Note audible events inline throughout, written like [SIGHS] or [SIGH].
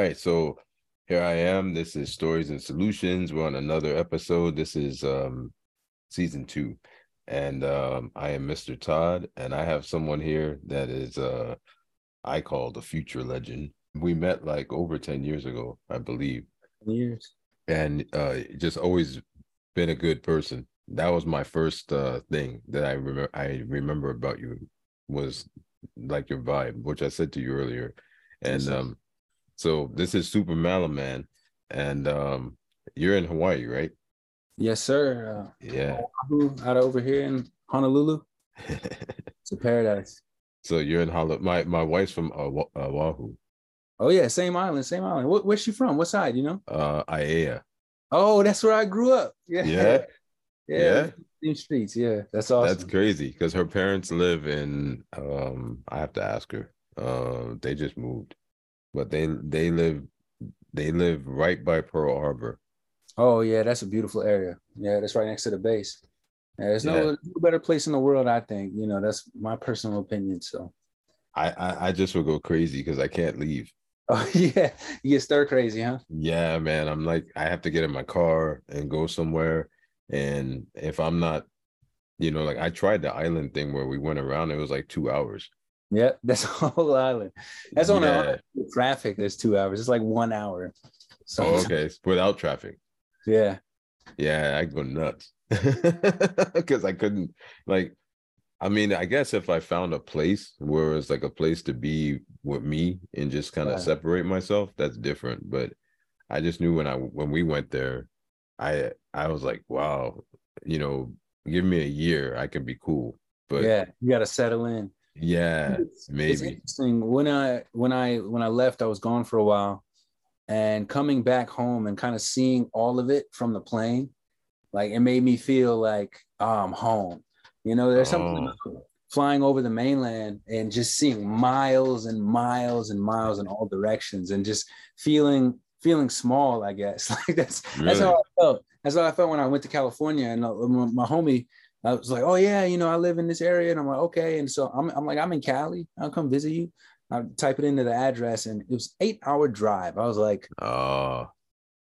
All right, so here I am. This is Stories and Solutions. We're on another episode. This is um season two. And um I am Mr. Todd, and I have someone here that is uh I call the future legend. We met like over 10 years ago, I believe. Years. And uh just always been a good person. That was my first uh thing that I remember I remember about you was like your vibe, which I said to you earlier. And um so this is Super Malaman, and um, you're in Hawaii, right? Yes, sir. Uh, yeah. Out of over here in Honolulu, [LAUGHS] it's a paradise. So you're in Honolulu. My my wife's from uh, Oahu. Oh yeah, same island, same island. What, where's she from? What side? You know? Uh, Aiea. Oh, that's where I grew up. [LAUGHS] Yeah. Yeah. yeah. Same streets. Yeah, that's awesome. That's crazy because her parents live in. Um, I have to ask her. Uh, they just moved but they they live they live right by Pearl Harbor. Oh yeah, that's a beautiful area. Yeah, that's right next to the base. Yeah, there's no, better place in the world, I think. You know, that's my personal opinion. So, I I, I just would go crazy because I can't leave. [LAUGHS] Oh yeah, you get stir crazy, huh? Yeah, man. I'm like, I have to get in my car and go somewhere, and if I'm not, you know, like I tried the island thing where we went around. It was like two hours. Yeah, [LAUGHS] that's a whole island. That's on yeah. a traffic. There's two hours. It's like one hour. So oh, okay, without traffic. Yeah. Yeah, I go nuts [LAUGHS] because I couldn't like. I mean, I guess if I found a place where it's like a place to be with me and just kind of yeah. separate myself, that's different. But I just knew when I when we went there, I I was like, wow, you know, give me a year, I can be cool. But yeah, you got to settle in. Yeah, it's, maybe. It's interesting. When I when I when I left, I was gone for a while, and coming back home and kind of seeing all of it from the plane, like it made me feel like oh, I'm home. You know, there's something oh. flying over the mainland and just seeing miles and miles and miles in all directions, and just feeling feeling small. I guess [LAUGHS] like that's really? that's how I felt. That's how I felt when I went to California, and uh, my homie I was like, oh yeah, you know, I live in this area, and I'm like, okay, and so I'm, I'm like, I'm in Cali. I'll come visit you. I type it into the address, and it was eight hour drive. I was like, oh,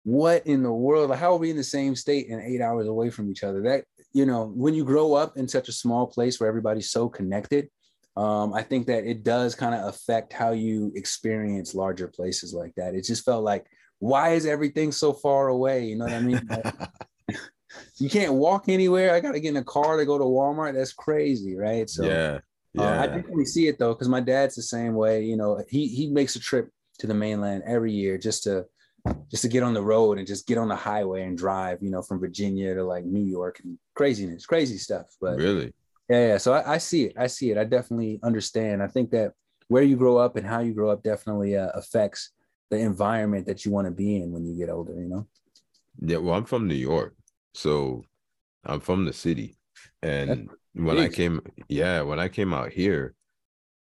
what in the world? How are we in the same state and eight hours away from each other? That you know, when you grow up in such a small place where everybody's so connected, um, I think that it does kind of affect how you experience larger places like that. It just felt like, why is everything so far away? You know what I mean? [LAUGHS] you can't walk anywhere. I got to get in a car to go to Walmart. That's crazy, right? So yeah, yeah. Uh, I definitely see it though, because my dad's the same way. You know, he he makes a trip to the mainland every year just to just to get on the road and just get on the highway and drive. You know, from Virginia to like New York and craziness, crazy stuff. But really, yeah, yeah. So I, I see it. I see it. I definitely understand. I think that where you grow up and how you grow up definitely uh, affects the environment that you want to be in when you get older. You know. Yeah, well, I'm from New York, so I'm from the city. And when I came, yeah, when I came out here,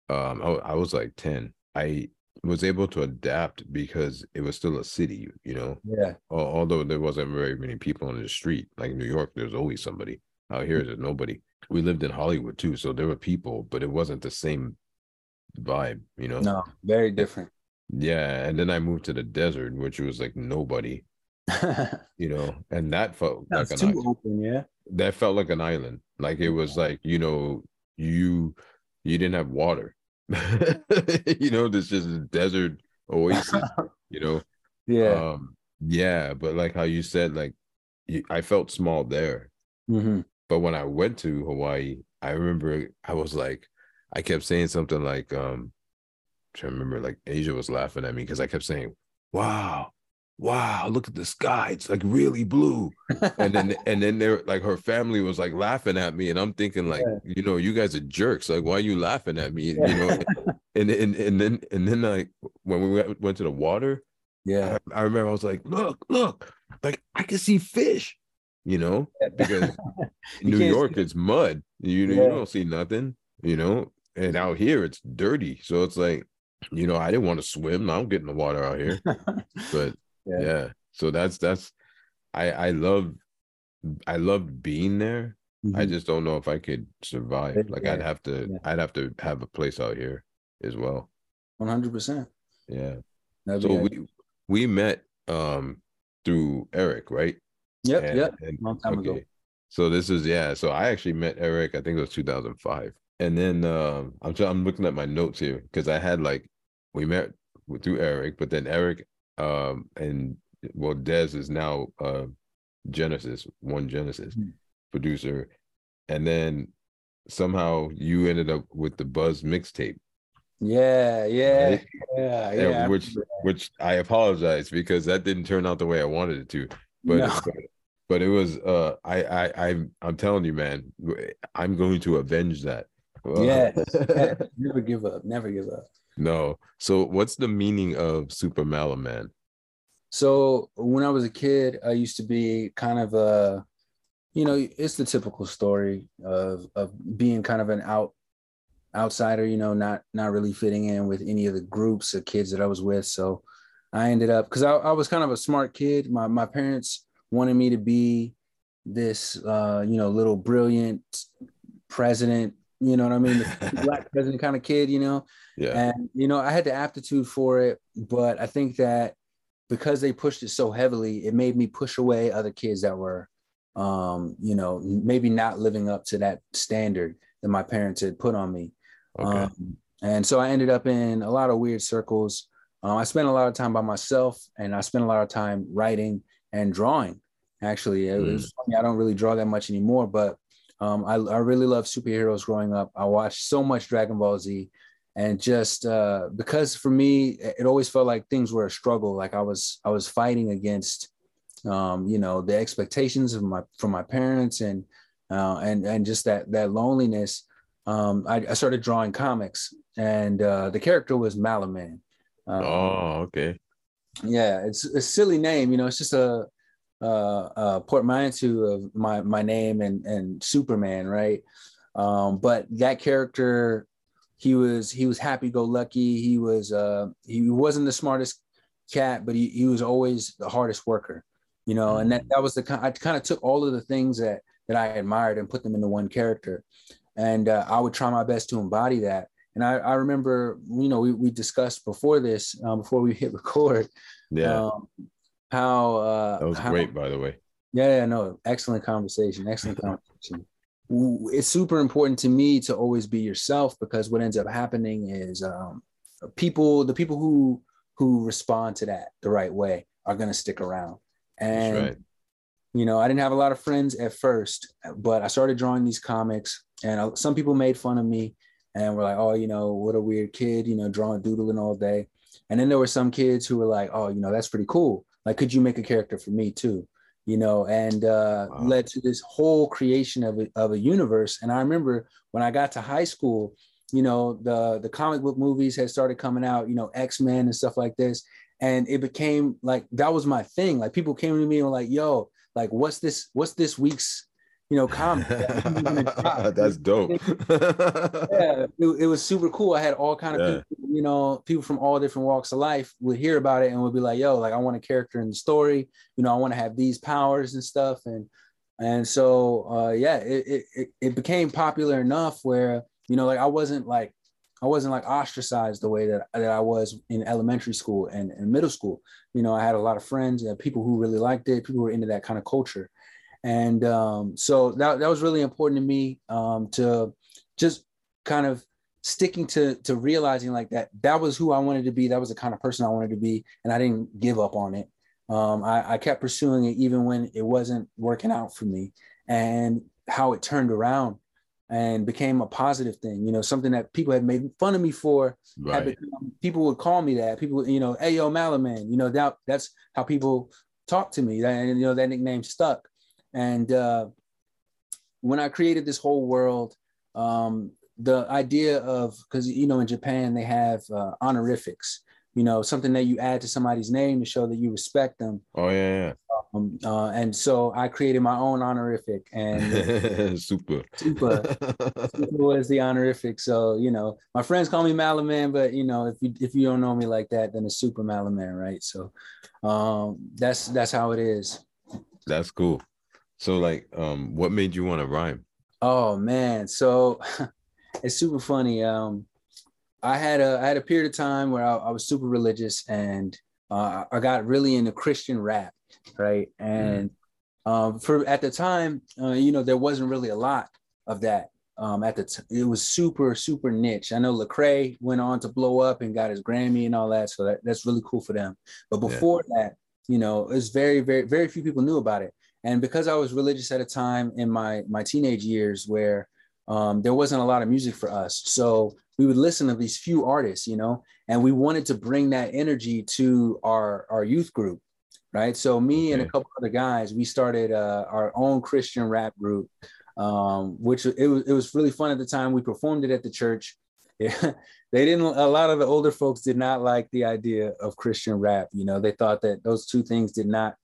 um, I, I was like 10. I was able to adapt because it was still a city, you know. Yeah. Although there wasn't very many people on the street, like New York, there's always somebody. Out here, there's nobody. We lived in Hollywood too, so there were people, but it wasn't the same vibe, you know. No, very different. Yeah, and then I moved to the desert, which was like nobody. [LAUGHS] you know, and that felt That's like an too open, yeah. That felt like an island. Like it was like, you know, you you didn't have water. [LAUGHS] you know, this just a desert oasis, [LAUGHS] you know. Yeah. Um, yeah, but like how you said, like I felt small there. Mm-hmm. But when I went to Hawaii, I remember I was like, I kept saying something like, um, I remember like Asia was laughing at me because I kept saying, Wow, wow, look at the sky. It's like really blue. And then [LAUGHS] and then they're like her family was like laughing at me. And I'm thinking, like, yeah. you know, you guys are jerks. Like, why are you laughing at me? Yeah. You know, and, [LAUGHS] and and then and then like when we went, went to the water, yeah, I, I, remember I was like, look, look, like I can see fish, you know, because [LAUGHS] New York see- it's mud. You yeah. you don't see nothing, you know. And out here it's dirty. So it's like, you know, I didn't want to swim. I don't get in the water out here. but yeah. yeah. So that's that's I I love I love being there. Mm-hmm. I just don't know if I could survive. Like yeah. I'd have to yeah. I'd have to have a place out here as well. 100%. Yeah. That'd So we we met um through Eric, right? yep, And- yep. and- Long time ago. So this is yeah. So I actually met Eric. I think it was 2005, and then um, I'm I'm looking at my notes here because I had like we met through Eric, but then Eric um and well Des is now uh Genesis one Genesis Hmm. producer, and then somehow you ended up with the Buzz mixtape, Yeah, yeah, Right? yeah, and yeah. Which remember which I apologize because that didn't turn out the way I wanted it to. But No. but, but it was uh I I I'm I'm telling you, man, I'm going to avenge that. Yes, [LAUGHS] Yeah, never give up. Never give up. No. So what's the meaning of Super Malaman? So when I was a kid, I used to be kind of a, you know, it's the typical story of of being kind of an out outsider, you know, not not really fitting in with any of the groups of kids that I was with. So I ended up because I, I was kind of a smart kid. My my parents wanted me to be this uh, you know, little brilliant president, you know what I mean? The [LAUGHS] black president kind of kid, you know. Yeah. And you know, I had the aptitude for it, but I think that because they pushed it so heavily, it made me push away other kids that were, um, you know, maybe not living up to that standard that my parents had put on me. Okay. Um, and so I ended up in a lot of weird circles. Um, I spent a lot of time by myself, and I spent a lot of time writing and drawing. Actually, it was funny. I don't really draw that much anymore, but um, I, I really loved superheroes growing up. I watched so much Dragon Ball Z, and just uh, because for me, it always felt like things were a struggle. Like I was I was fighting against, um, you know, the expectations of my from my parents and uh, and and just that that loneliness. Um, I, I started drawing comics, and uh, the character was Malaman. Um, oh, okay. yeah, it's a silly name. You know, it's just a, a, a portmanteau of my my name and and Superman, right? Um, but that character, he was he was happy go lucky. He was uh he wasn't the smartest cat, but he, he was always the hardest worker. You know, and that that was the kind. I kind of took all of the things that that I admired and put them into one character, and uh, I would try my best to embody that. And I, I remember, you know, we, we discussed before this, um, before we hit record, Yeah. um, how uh, that was how- great, by the way. Yeah, yeah, no, excellent conversation. Excellent conversation. It's super important to me to always be yourself because what ends up happening is um, people, the people who who respond to that the right way are going to stick around. And That's right. you know, I didn't have a lot of friends at first, but I started drawing these comics, and I, some people made fun of me and were like, "Oh, you know, what a weird kid, you know, drawing doodling all day." And then there were some kids who were like, "Oh, you know, that's pretty cool. Like, could you make a character for me too?" You know, and uh, Wow. led to this whole creation of a, of a universe. And I remember when I got to high school, you know, the the comic book movies had started coming out, you know, X Men and stuff like this, and it became like that was my thing. Like people came to me and were like, "Yo, like what's this? What's this week's, you know, comic?" [LAUGHS] That's dope. yeah, it, it was super cool. I had all kind of Yeah. people, you know, people from all different walks of life would hear about it and would be like, "Yo, like I want a character in the story. You know, I want to have these powers and stuff." And and so uh, yeah, it, it it became popular enough where you know, like I wasn't like I wasn't like ostracized the way that that I was in elementary school and, and middle school. You know, I had a lot of friends, uh, people who really liked it, people who were into that kind of culture. And um, so that, that was really important to me um, to just kind of sticking to to realizing like that that was who I wanted to be. That was the kind of person I wanted to be, and I didn't give up on it. Um, I, I kept pursuing it even when it wasn't working out for me, and how it turned around and became a positive thing. You know, something that people had made fun of me for right. become, people would call me that. People, you know, hey yo, Malaman. You know, that that's how people talk to me. And you know, that nickname stuck. And uh, when I created this whole world, um, the idea of because you know in Japan they have uh, honorifics. You know, something that you add to somebody's name to show that you respect them. Oh yeah, Um, uh, and so I created my own honorific, and [LAUGHS] yeah. Super. Super. was the honorific. So you know, my friends call me Malaman, but you know, if you if you don't know me like that, then it's Super Malaman, right? So um, that's that's how it is. That's cool. So like, um, what made you want to rhyme? Oh man, so [LAUGHS] it's super funny. Um, I had a I had a period of time where I, I was super religious and uh, I got really into Christian rap, right? And mm. um, for at the time, uh, you know, there wasn't really a lot of that. Um, at the t- it was super super niche. I know Lecrae went on to blow up and got his Grammy and all that, so that, that's really cool for them. But before yeah. that, you know, it was very very very few people knew about it. And because I was religious at a time in my my teenage years where um, there wasn't a lot of music for us, so we would listen to these few artists, you know, and we wanted to bring that energy to our our youth group, right? So me okay. and a couple other guys, we started uh, our own Christian rap group, um, which it was it was really fun at the time. We performed it at the church. Yeah, [LAUGHS] they didn't. A lot of the older folks did not like the idea of Christian rap. You know, they thought that those two things did not,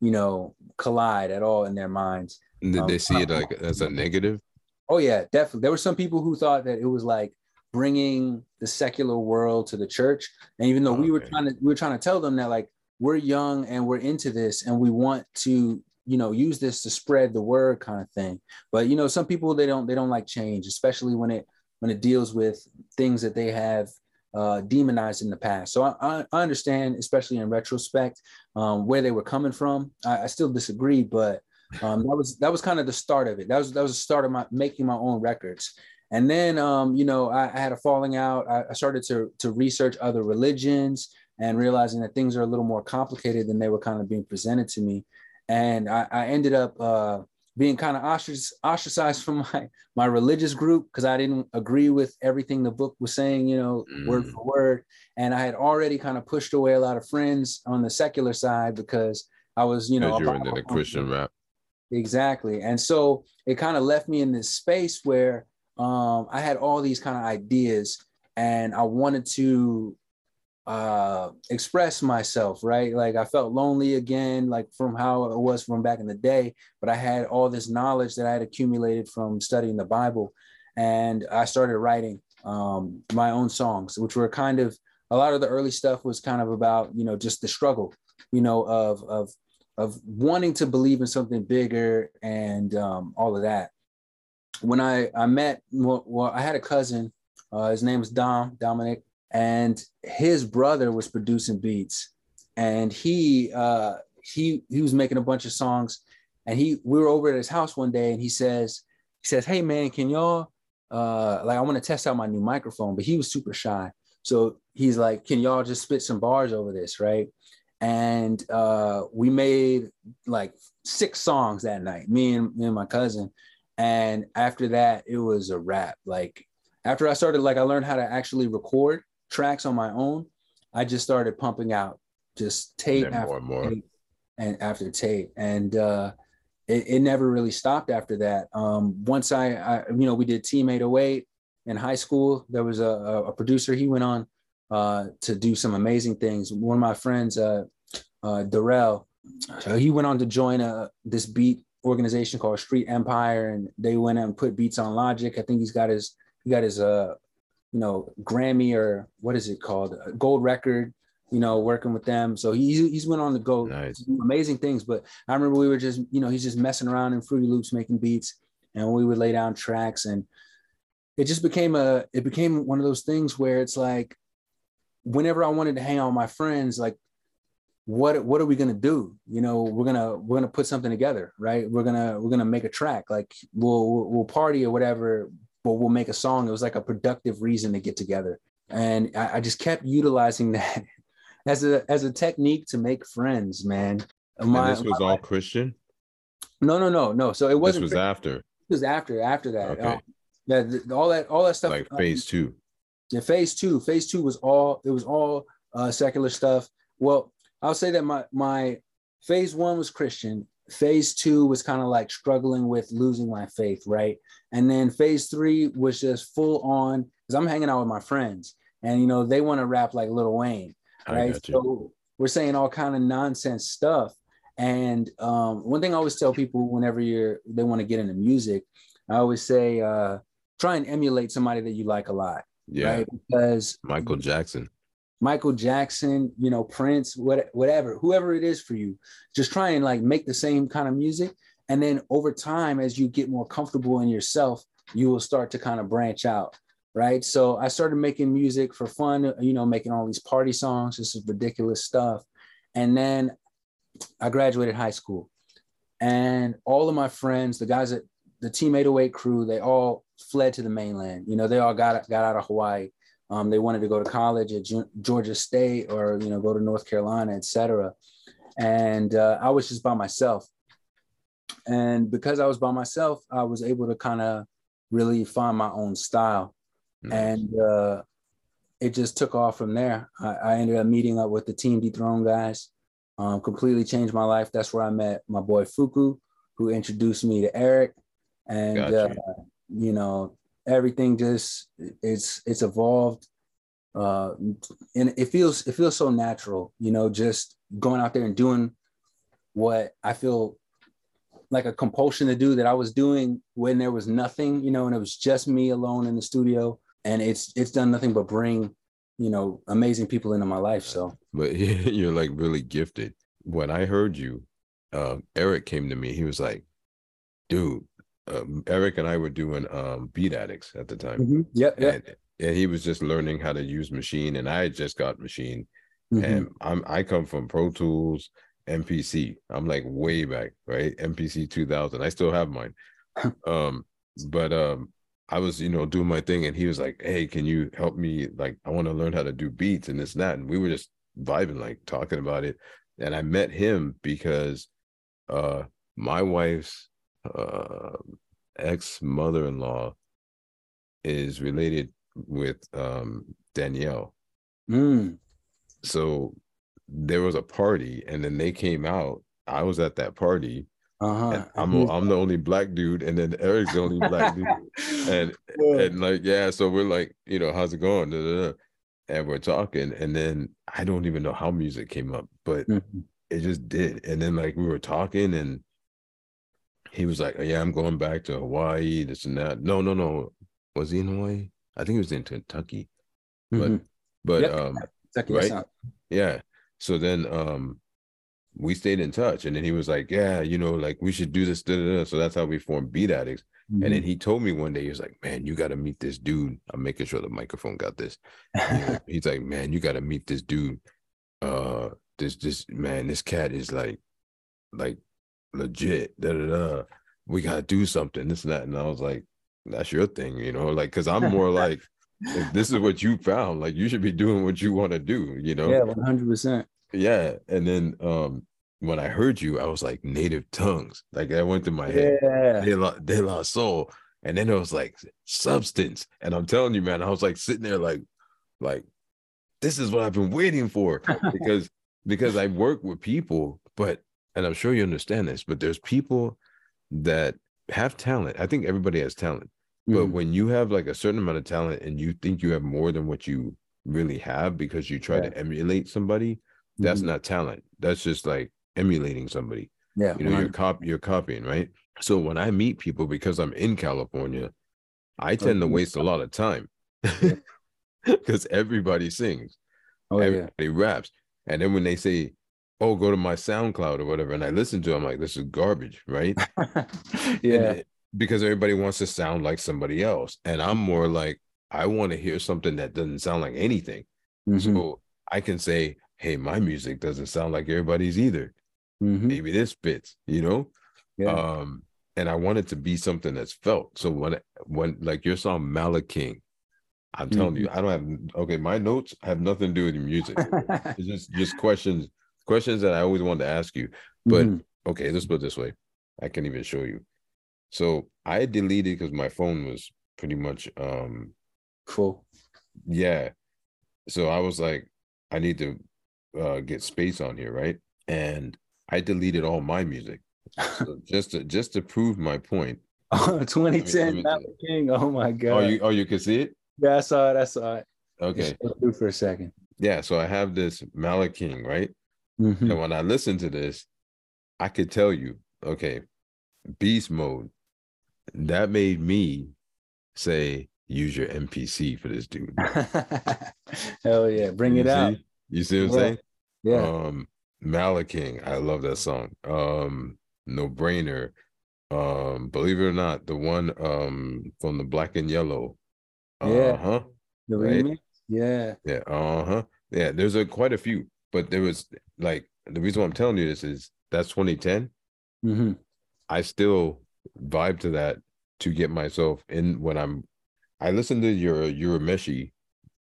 you know, collide at all in their minds. Did um, they see it like as a negative? Oh yeah, definitely. There were some people who thought that it was like bringing the secular world to the church. And even though okay. we were trying to, we were trying to tell them that like we're young and we're into this and we want to, you know, use this to spread the word kind of thing. But you know, some people they don't they don't like change, especially when it when it deals with things that they have uh, demonized in the past. So I, I understand, especially in retrospect, um, where they were coming from. I, I still disagree, but um, that was that was kind of the start of it. That was that was the start of my making my own records. And then, um, you know, I, I, had a falling out. I, I, started to, to research other religions and realizing that things are a little more complicated than they were kind of being presented to me. And I, I ended up uh, being kind of ostracized from [LAUGHS] my, my religious group because I didn't agree with everything the book was saying, you know, mm. word for word. And I had already kind of pushed away a lot of friends on the secular side because I was, you know, you're into the Christian rap. Exactly. And so it kind of left me in this space where um, I had all these kind of ideas and I wanted to uh, express myself, right? Like I felt lonely again, like from how it was from back in the day, but I had all this knowledge that I had accumulated from studying the Bible. And I started writing um, my own songs, which were kind of a lot of the early stuff was kind of about, you know, just the struggle, you know, of, of, of wanting to believe in something bigger and um, all of that when I I met well, well I had a cousin, uh, his name was Dom Dominic, and his brother was producing beats, and he uh, he he was making a bunch of songs, and he we were over at his house one day, and he says he says, "Hey man, can y'all uh, like I want to test out my new microphone?" But he was super shy, so he's like, "Can y'all just spit some bars over this, right?" And uh, we made like six songs that night, me and me and my cousin and after that, it was a wrap. Like after I started, like I learned how to actually record tracks on my own. I just started pumping out just tape and after more. tape and after tape. And uh, it, it, never really stopped after that. Um, once I, I, you know, we did Team 808 in high school. There was a, a producer, he went on uh, to do some amazing things. One of my friends, uh, uh, Darrell, he went on to join a, uh, this beat organization called Street Empire, and they went and put beats on Logic. I think he's got his he got his uh you know Grammy or what is it called gold record. You know, working with them. So he he's went on to go nice. amazing things. But I remember we were just you know he's just messing around in Fruity Loops making beats, and we would lay down tracks, and it just became a it became one of those things where it's like whenever I wanted to hang out with my friends, like what what are we gonna do? You know, we're gonna we're gonna put something together, right? We're gonna we're gonna make a track. Like we'll we'll party or whatever, but we'll make a song. It was like a productive reason to get together, and I, I just kept utilizing [LAUGHS] that as a as a technique to make friends, man. My, and this was all Christian. No, no, no, no. So it wasn't. This was after. It was after after that. Okay. Um, yeah, all that all that stuff. Like phase two. Yeah, phase two. Phase two was all. It was all uh, secular stuff. Well, I'll say that my my phase one was Christian. Phase two was kind of like struggling with losing my faith, right? And then phase three was just full on because I'm hanging out with my friends, and you know they want to rap like Lil Wayne, right? So we're saying all kind of nonsense stuff. And um, one thing I always tell people whenever you're they want to get into music, I always say uh, try and emulate somebody that you like a lot. Yeah, right? because Michael Jackson. Michael Jackson, you know, Prince, what, whatever, whoever it is for you, just try and like make the same kind of music. And then over time, as you get more comfortable in yourself, you will start to kind of branch out. right? So I started making music for fun, you know, making all these party songs, this is ridiculous stuff. And then I graduated high school. And all of my friends, the guys at the Team 808 crew, they all fled to the mainland. You know, they all got got out of Hawaii. Um, they wanted to go to college at Georgia State or you know go to North Carolina, etc. And uh, I was just by myself. And because I was by myself, I was able to kind of really find my own style. Nice. And uh, it just took off from there. I, I, ended up meeting up with the Team Dethrone guys. Um, completely changed my life. That's where I met my boy Fuku, who introduced me to Eric. And uh, you know, everything just it's it's evolved. Uh, and it feels it feels so natural, you know, just going out there and doing what I feel like a compulsion to do that I was doing when there was nothing, you know, and it was just me alone in the studio. And it's it's done nothing but bring, you know, amazing people into my life. So but [LAUGHS] you're like really gifted. When I heard you, uh, Eric came to me, he was like, dude, um, Eric and I were doing um, Beat Addicts at the time. Mm-hmm. Yep, yep. And, and, he was just learning how to use Maschine, and I just got Maschine. Mm-hmm. And I'm I come from Pro Tools MPC. I'm like way back, right? MPC 2000. I still have mine. [LAUGHS] um, but um, I was, you know, doing my thing, and he was like, "Hey, can you help me? Like, I want to learn how to do beats and this and that." And we were just vibing, like talking about it. And I met him because uh, my wife's uh, ex mother-in-law is related with um, Danielle. Mm. So there was a party and then they came out. I was at that party. Uh-huh. I'm a, I'm the only black dude, and then Eric's the only black dude, [LAUGHS] and yeah. and like yeah, so we're like, you know, how's it going? Da, da, da. And we're talking, and then I don't even know how music came up, but mm-hmm. it just did. And then like we were talking, and he was like, "Yeah, I'm going back to Hawaii, this and that." No, no, no. Was he in Hawaii? I think he was in Kentucky, mm-hmm. but but yep. um, right, yeah. So then um, we stayed in touch, and then he was like, "Yeah, you know, like we should do this." Da, da, da. So that's how we formed Beat Addicts. Mm-hmm. And then he told me one day, he was like, "Man, you got to meet this dude." I'm making sure the microphone got this. [LAUGHS] He's like, "Man, you got to meet this dude." Uh, this this man, this cat is like, like legit. Da da da. We gotta do something. This and that. And I was like, that's your thing, you know, like because I'm more [LAUGHS] like, if this is what you found, like you should be doing what you want to do, you know. Yeah, one hundred percent. Yeah, and then um when I heard you, I was like native tongues. Like that went through my head. Yeah. De La, De La Soul. And then it was like substance. And I'm telling you, man, I was like sitting there like, like, this is what I've been waiting for. [LAUGHS] because because I work with people, but and I'm sure you understand this, but there's people that have talent. I think everybody has talent. But mm. when you have like a certain amount of talent and you think you have more than what you really have because you try yeah. to emulate somebody, that's mm-hmm. not talent. That's just like emulating somebody. Yeah. You know, you're cop you're copying, right? So when I meet people because I'm in California, I tend to waste a lot of time. Because [LAUGHS] everybody sings. Oh, everybody yeah. raps. And then when they say, oh, go to my SoundCloud or whatever. And I listen to it, I'm like, this is garbage, right? [LAUGHS] yeah. Because everybody wants to sound like somebody else. And I'm more like, I want to hear something that doesn't sound like anything. Mm-hmm. So I can say, hey, my music doesn't sound like everybody's either. Mm-hmm. Maybe this fits, you know? Yeah. Um, and I want it to be something that's felt. So when when like your song Malak King, I'm telling mm-hmm. you, I don't have okay, my notes have nothing to do with the music. [LAUGHS] it's just just questions questions that I always wanted to ask you. But mm-hmm. okay, let's put it this way. I can even show you. So I deleted because my phone was pretty much um full. Yeah. So I was like, I need to uh get space on here, right? And I deleted all my music. So [LAUGHS] just to just to prove my point. [LAUGHS] Oh, 2010 King. Oh my god. Oh, you oh you can see it? Yeah, I saw it. I saw it. Okay. Just for a second. Yeah, so I have this Malak King, right? Mm-hmm. And when I listen to this, I could tell you, okay, beast mode, that made me say, use your MPC for this dude. [LAUGHS] Hell yeah. Bring you it see? out. You see what I'm yeah. saying? Yeah. Um, Malak King, I love that song. Um, no brainer. Um, believe it or not, the one um from the black and yellow, Yeah. Uh-huh. The Right. remix. Yeah. Yeah. Uh-huh. Yeah, there's a quite a few, but there was like the reason why I'm telling you this is that's 2010. hmm I still vibe to that to get myself in when I'm I listened to your Urameshi.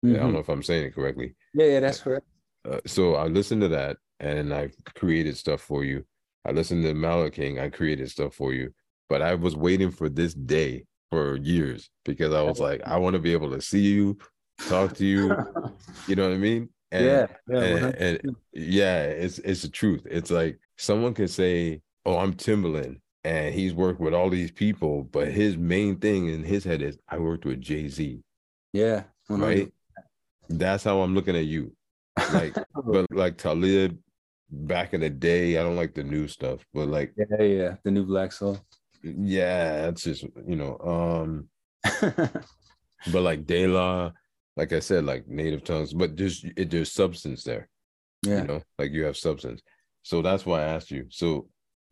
I don't know if I'm saying it correctly. Mm-hmm. Yeah, yeah, that's correct. Uh, so I listened to that and I created stuff for you. I listened to Malaking, I created stuff for you. But I was waiting for this day for years because I was [LAUGHS] like, I want to be able to see you, talk to you, [LAUGHS] you know what I mean? And, yeah, yeah. and, and yeah, it's it's the truth. It's like someone can say, "Oh, I'm Timbaland," and he's worked with all these people, but his main thing in his head is, "I worked with Jay Z." yeah, 100%. Right? That's how I'm looking at you. Like, [LAUGHS] but like Talib, back in the day, I don't like the new stuff, but like, yeah, yeah, the new Black Soul. yeah, it's just you know, um, [LAUGHS] but like De La, like I said, like native tongues, but there's it, there's substance there. yeah. you know like you have substance so that's why i asked you so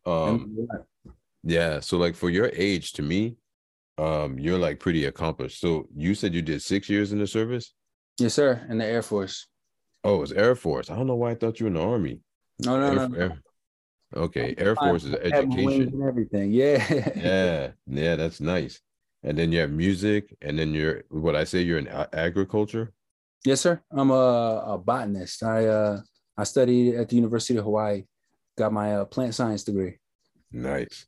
um yeah so like for your age to me um you're like pretty accomplished so you said you did six years in the service yes, sir. In the Air Force. oh it's air force i don't know why i thought you were in the army No, no, Air- no. Air- okay air force is education everything. Yeah. [LAUGHS] yeah yeah that's nice and then you have music and then you're what i say you're in agriculture Yes, sir. I'm a, a botanist. I uh I studied at the University of Hawaii. Got my uh, plant science degree. Nice.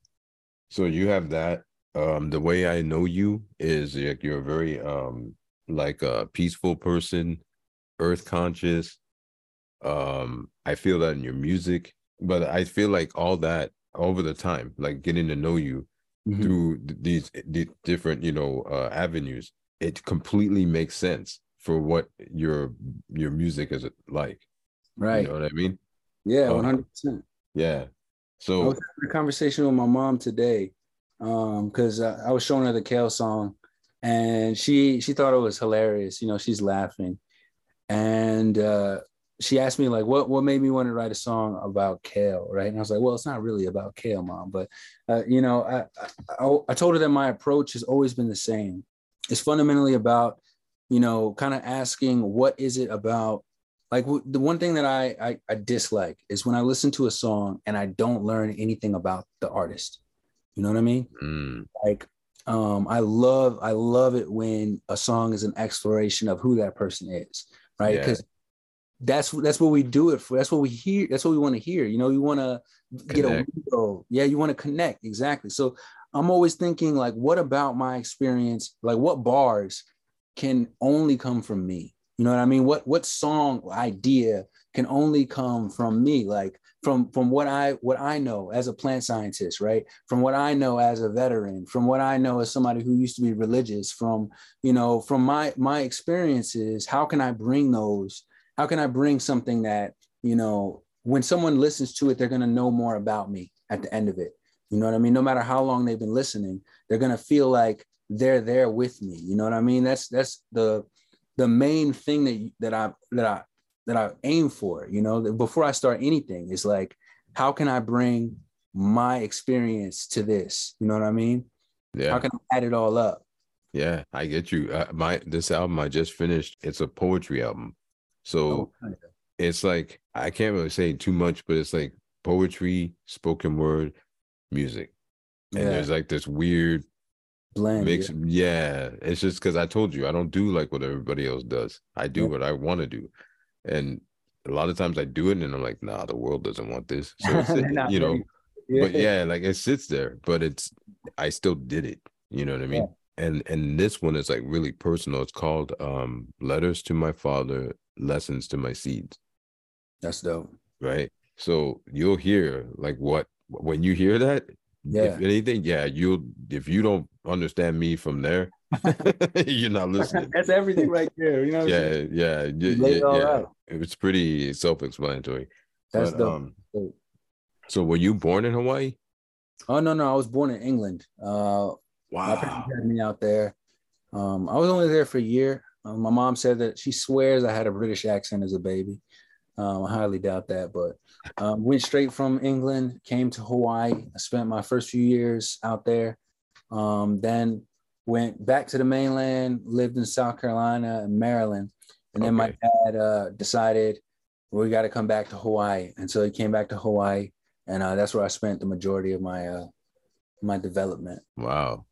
So you have that. Um, the way I know you is like you're a very um like a peaceful person, earth conscious. Um, I feel that in your music, but I feel like all that over the time, like getting to know you Mhm. through th- these the different, you know, uh avenues, it completely makes sense for what your your music is like. Right. You know what I mean? yeah, Oh. one hundred percent. Yeah. So i was having a conversation with my mom today, um, because I, I was showing her the Kale song, and she she thought it was hilarious. You know, she's laughing, and uh, she asked me like, "What what made me want to write a song about Kale?" Right, and I was like, "Well, it's not really about Kale, mom, but uh, you know, I, I I told her that my approach has always been the same. It's fundamentally about, you know, kind of asking, what is it about like w- the one thing that I, I I dislike is when I listen to a song and I don't learn anything about the artist. You know what I mean? mm, Like um I love I love it when a song is an exploration of who that person is, right? Yeah. That's that's what we do it for. That's what we hear. That's what we want to hear. You know, you want to get a window. Yeah, you want to connect exactly. So I'm always thinking like, what about my experience? Like, what bars can only come from me? You know what I mean? What what song idea can only come from me? Like from from what I what I know as a plant scientist, right? From what I know as a veteran, from what I know as somebody who used to be religious, from you know, from my my experiences, how can I bring those? How can I bring something that, you know, when someone listens to it, they're gonna know more about me at the end of it. You know what I mean? No matter how long they've been listening, they're gonna feel like they're there with me. You know what I mean? That's that's the the main thing that that I that I that I aim for. You know, before I start anything, is like, how can I bring my experience to this? You know what I mean? yeah. How can I add it all up? Yeah, I get you. Uh, my this album I just finished, it's a poetry album. So Oh, it's like I can't really say too much, but it's like poetry, spoken word, music. And yeah, there's like this weird blend. mix. Yeah, it's just because I told you I don't do like what everybody else does. I do Yeah. what I want to do. And a lot of times I do it and I'm like, nah, the world doesn't want this. [LAUGHS] So [LAUGHS] you know, but yeah, like it sits there, but it's I still did it. You know what I mean? And and this one is like really personal. It's called um Letters to My Father, Lessons to My Seeds, that's dope. right? So you'll hear like what when you hear that, Yeah. if anything, yeah, you'll if you don't understand me from there, [LAUGHS] [LAUGHS] you're not listening. that's everything right there. You know, yeah, yeah, yeah, yeah, it all yeah. out. It's pretty self-explanatory. That's But, dope. um, Dope. so were you born in Hawaii? Oh no, no, I was born in England. Uh, My parents had me out there. Um, I was only there for a year. Uh, my mom said that she swears I had a British accent as a baby. Um, I highly doubt that, but um, went straight from England, came to Hawaii. I spent my first few years out there. Um, then went back to the mainland, lived in South Carolina and Maryland, and then Okay. my dad uh, decided we got to come back to Hawaii, and so he came back to Hawaii, and uh, that's where I spent the majority of my uh, my development. Wow.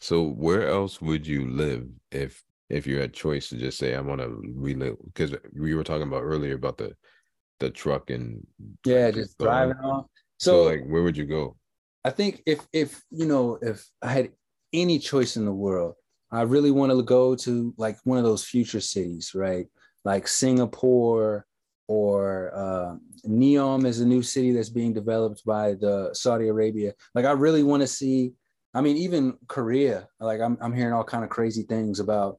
So where else would you live if if you had choice to just say I want to relive? Because we were talking about earlier about the the truck and Yeah, like, just driving off. So, So, like, where would you go? I think if if you know if I had any choice in the world, I really want to go to like one of those future cities, right? Like Singapore or uh, Neom is a new city that's being developed by the Saudi Arabia. Like I really want to see. I mean, even Korea. Like I'm I'm hearing all kind of crazy things about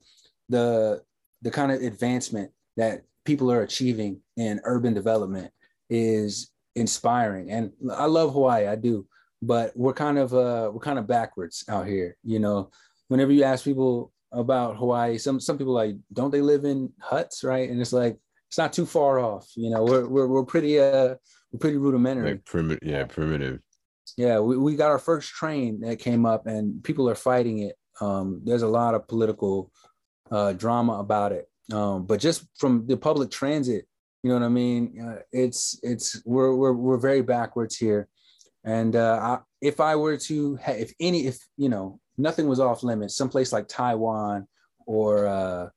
the the kind of advancement that people are achieving in urban development is inspiring. And I love Hawaii, I do, but we're kind of uh we're kind of backwards out here. You know, whenever you ask people about Hawaii, some some people like, don't they live in huts, right? And it's like it's not too far off. You know, we're we're, we're pretty uh we're pretty rudimentary. Like primitive, yeah, primitive. Yeah, we, we got our first train that came up and people are fighting it. Um, there's a lot of political uh, drama about it. Um, but just from the public transit, you know what I mean? Uh, it's it's we're, we're we're very backwards here. And uh, I, if I were to, ha- if any, if you know, nothing was off limits, someplace like Taiwan or uh,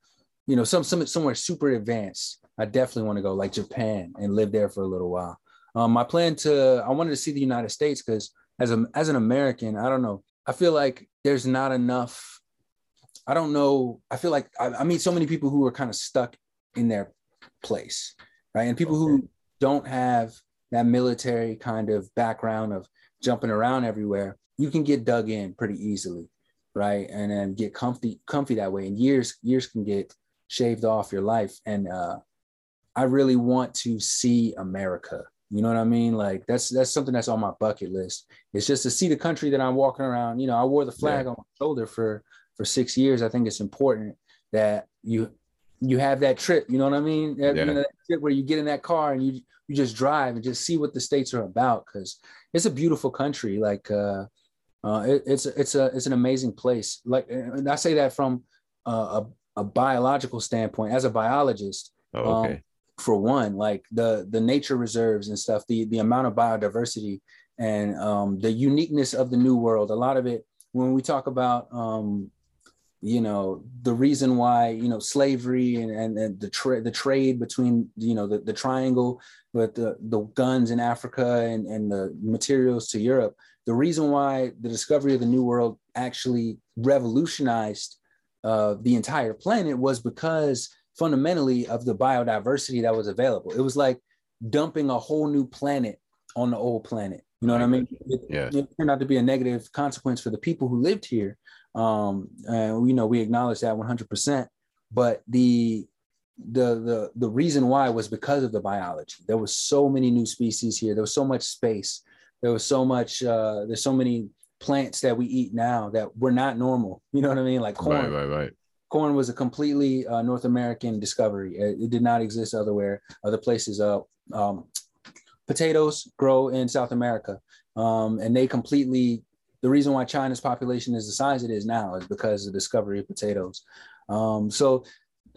you know, some some somewhere super advanced, I definitely want to go, like Japan, and live there for a little while. Um, my plan to I wanted to see the United States because as a as an American, I don't know. I feel like there's not enough. I don't know. I feel like I, I meet so many people who are kind of stuck in their place, right? And people who don't have that military kind of background of jumping around everywhere, you can get dug in pretty easily, right? And then get comfy, comfy that way. And years, years can get shaved off your life. And uh, I really want to see America. You know what I mean? Like that's that's something that's on my bucket list. It's just to see the country that I'm walking around. You know, I wore the flag on my shoulder for for six years. I think it's important that you you have that trip. You know what I mean? That, Yeah. you know, that trip where you get in that car and you you just drive and just see what the states are about because it's a beautiful country. Like uh, uh, it, it's it's a it's an amazing place. Like and I say that from uh, a a biological standpoint as a biologist Oh, Um, okay. for one like the the nature reserves and stuff the the amount of biodiversity and um the uniqueness of the new world a lot of it when we talk about um you know the reason why you know slavery and and, and the tra- the trade between you know the, the triangle with the the guns in africa and and the materials to europe the reason why the discovery of the new world actually revolutionized uh, the entire planet was because fundamentally of the biodiversity that was available. It was like dumping a whole new planet on the old planet. You know what I mean? It, Yeah. it turned out to be a negative consequence for the people who lived here. Um, and you know, we acknowledge that 100%. But the the the the reason why was because of the biology. There was so many new species here. There was so much space. There was so much. Uh, there's so many plants that we eat now that were not normal. You know what I mean? Like corn Right, right, right. corn was a completely uh, North American discovery. It, it did not exist otherwhere, other places. Uh, um, potatoes grow in South America, um, and they completely. The reason why China's population is the size it is now is because of the discovery of potatoes. Um, so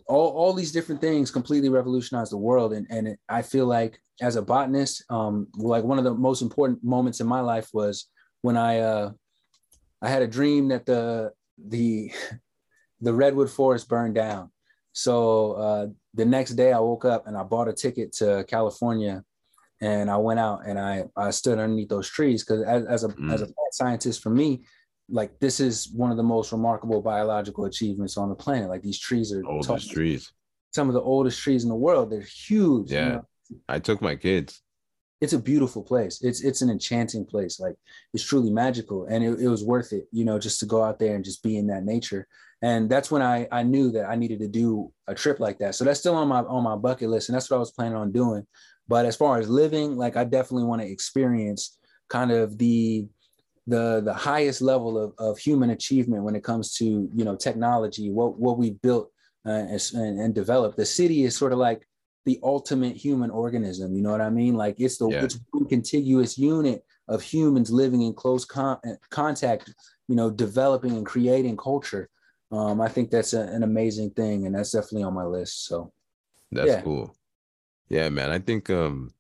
all, all these different things completely revolutionized the world, and and it, I feel like as a botanist, um, like one of the most important moments in my life was when I uh, I had a dream that the the [LAUGHS] the redwood forest burned down. So uh, the next day, I woke up and I bought a ticket to California, and I went out and I I stood underneath those trees because as, as a Mm. as a plant scientist, for me, like this is one of the most remarkable biological achievements on the planet. Like these trees are Oldest trees. some of the oldest trees in the world. They're huge. you Yeah. know? I took my kids. it's a beautiful place. It's it's an enchanting place. Like it's truly magical, and it, it was worth it. You know, just to go out there and just be in that nature. And that's when I I knew that I needed to do a trip like that. So that's still on my on my bucket list, and that's what I was planning on doing. But as far as living, like I definitely want to experience kind of the the the highest level of, of human achievement when it comes to you know technology, what what we built uh, and, and developed. The city is sort of like the ultimate human organism. You know what I mean? Like it's the Yeah. it's one contiguous unit of humans living in close con- contact. You know, developing and creating culture. Um, I think that's a, an amazing thing, and that's definitely on my list. So That's Yeah. cool. Yeah, man. I think um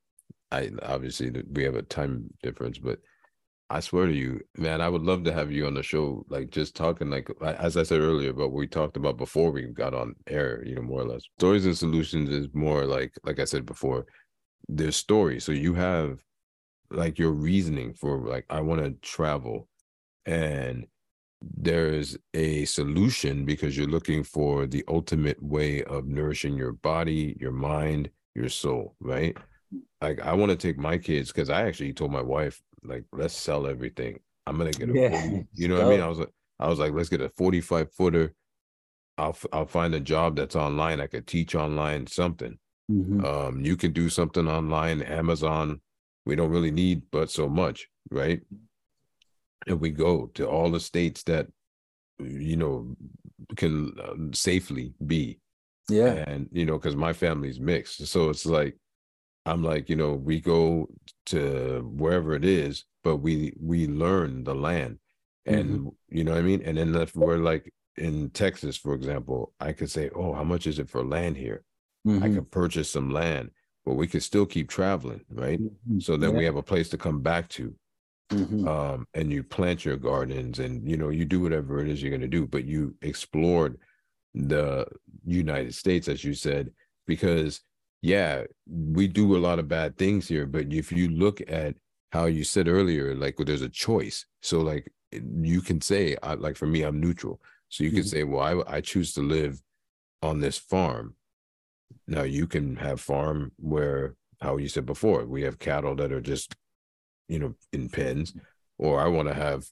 I obviously we have a time difference, but I swear to you, man, I would love to have you on the show, like just talking like as I said earlier, but we talked about before we got on air, you know, more or less. Stories and solutions is more like like I said before, there's stories. So you have like your reasoning for like I want to travel and there's a solution because you're looking for the ultimate way of nourishing your body, your mind, your soul, right? Like I want to take my kids because I actually told my wife, like, let's sell everything. I'm gonna get a, Yeah. 40 [LAUGHS] you know what I mean? I was like, I was like, let's get a 45 footer. I'll I'll find a job that's online. I could teach online something. mhm. Um, you can do something online, Amazon. We don't really need but so much, right? And we go to all the states that you know can um, safely be, yeah, and you know, because my family's mixed, so it's like I'm like, you know, we go to wherever it is, but we we learn the land, and you know what I mean. And then if we're like in Texas, for example, I could say, oh, how much is it for land here? I Mhm. could purchase some land, but we could still keep traveling, right? Mhm. So then Yeah. we have a place to come back to. Mhm. Um, and you plant your gardens and you know, you do whatever it is you're gonna do, but you explored the United States, as you said, because yeah, we do a lot of bad things here, but if you look at how you said earlier, like well, there's a choice. So like you can say, I, like for me, I'm neutral. So you can Mhm. say, well, I, I choose to live on this farm. Now you can have farm where, how you said before, we have cattle that are just, you know, in pens, or I want to have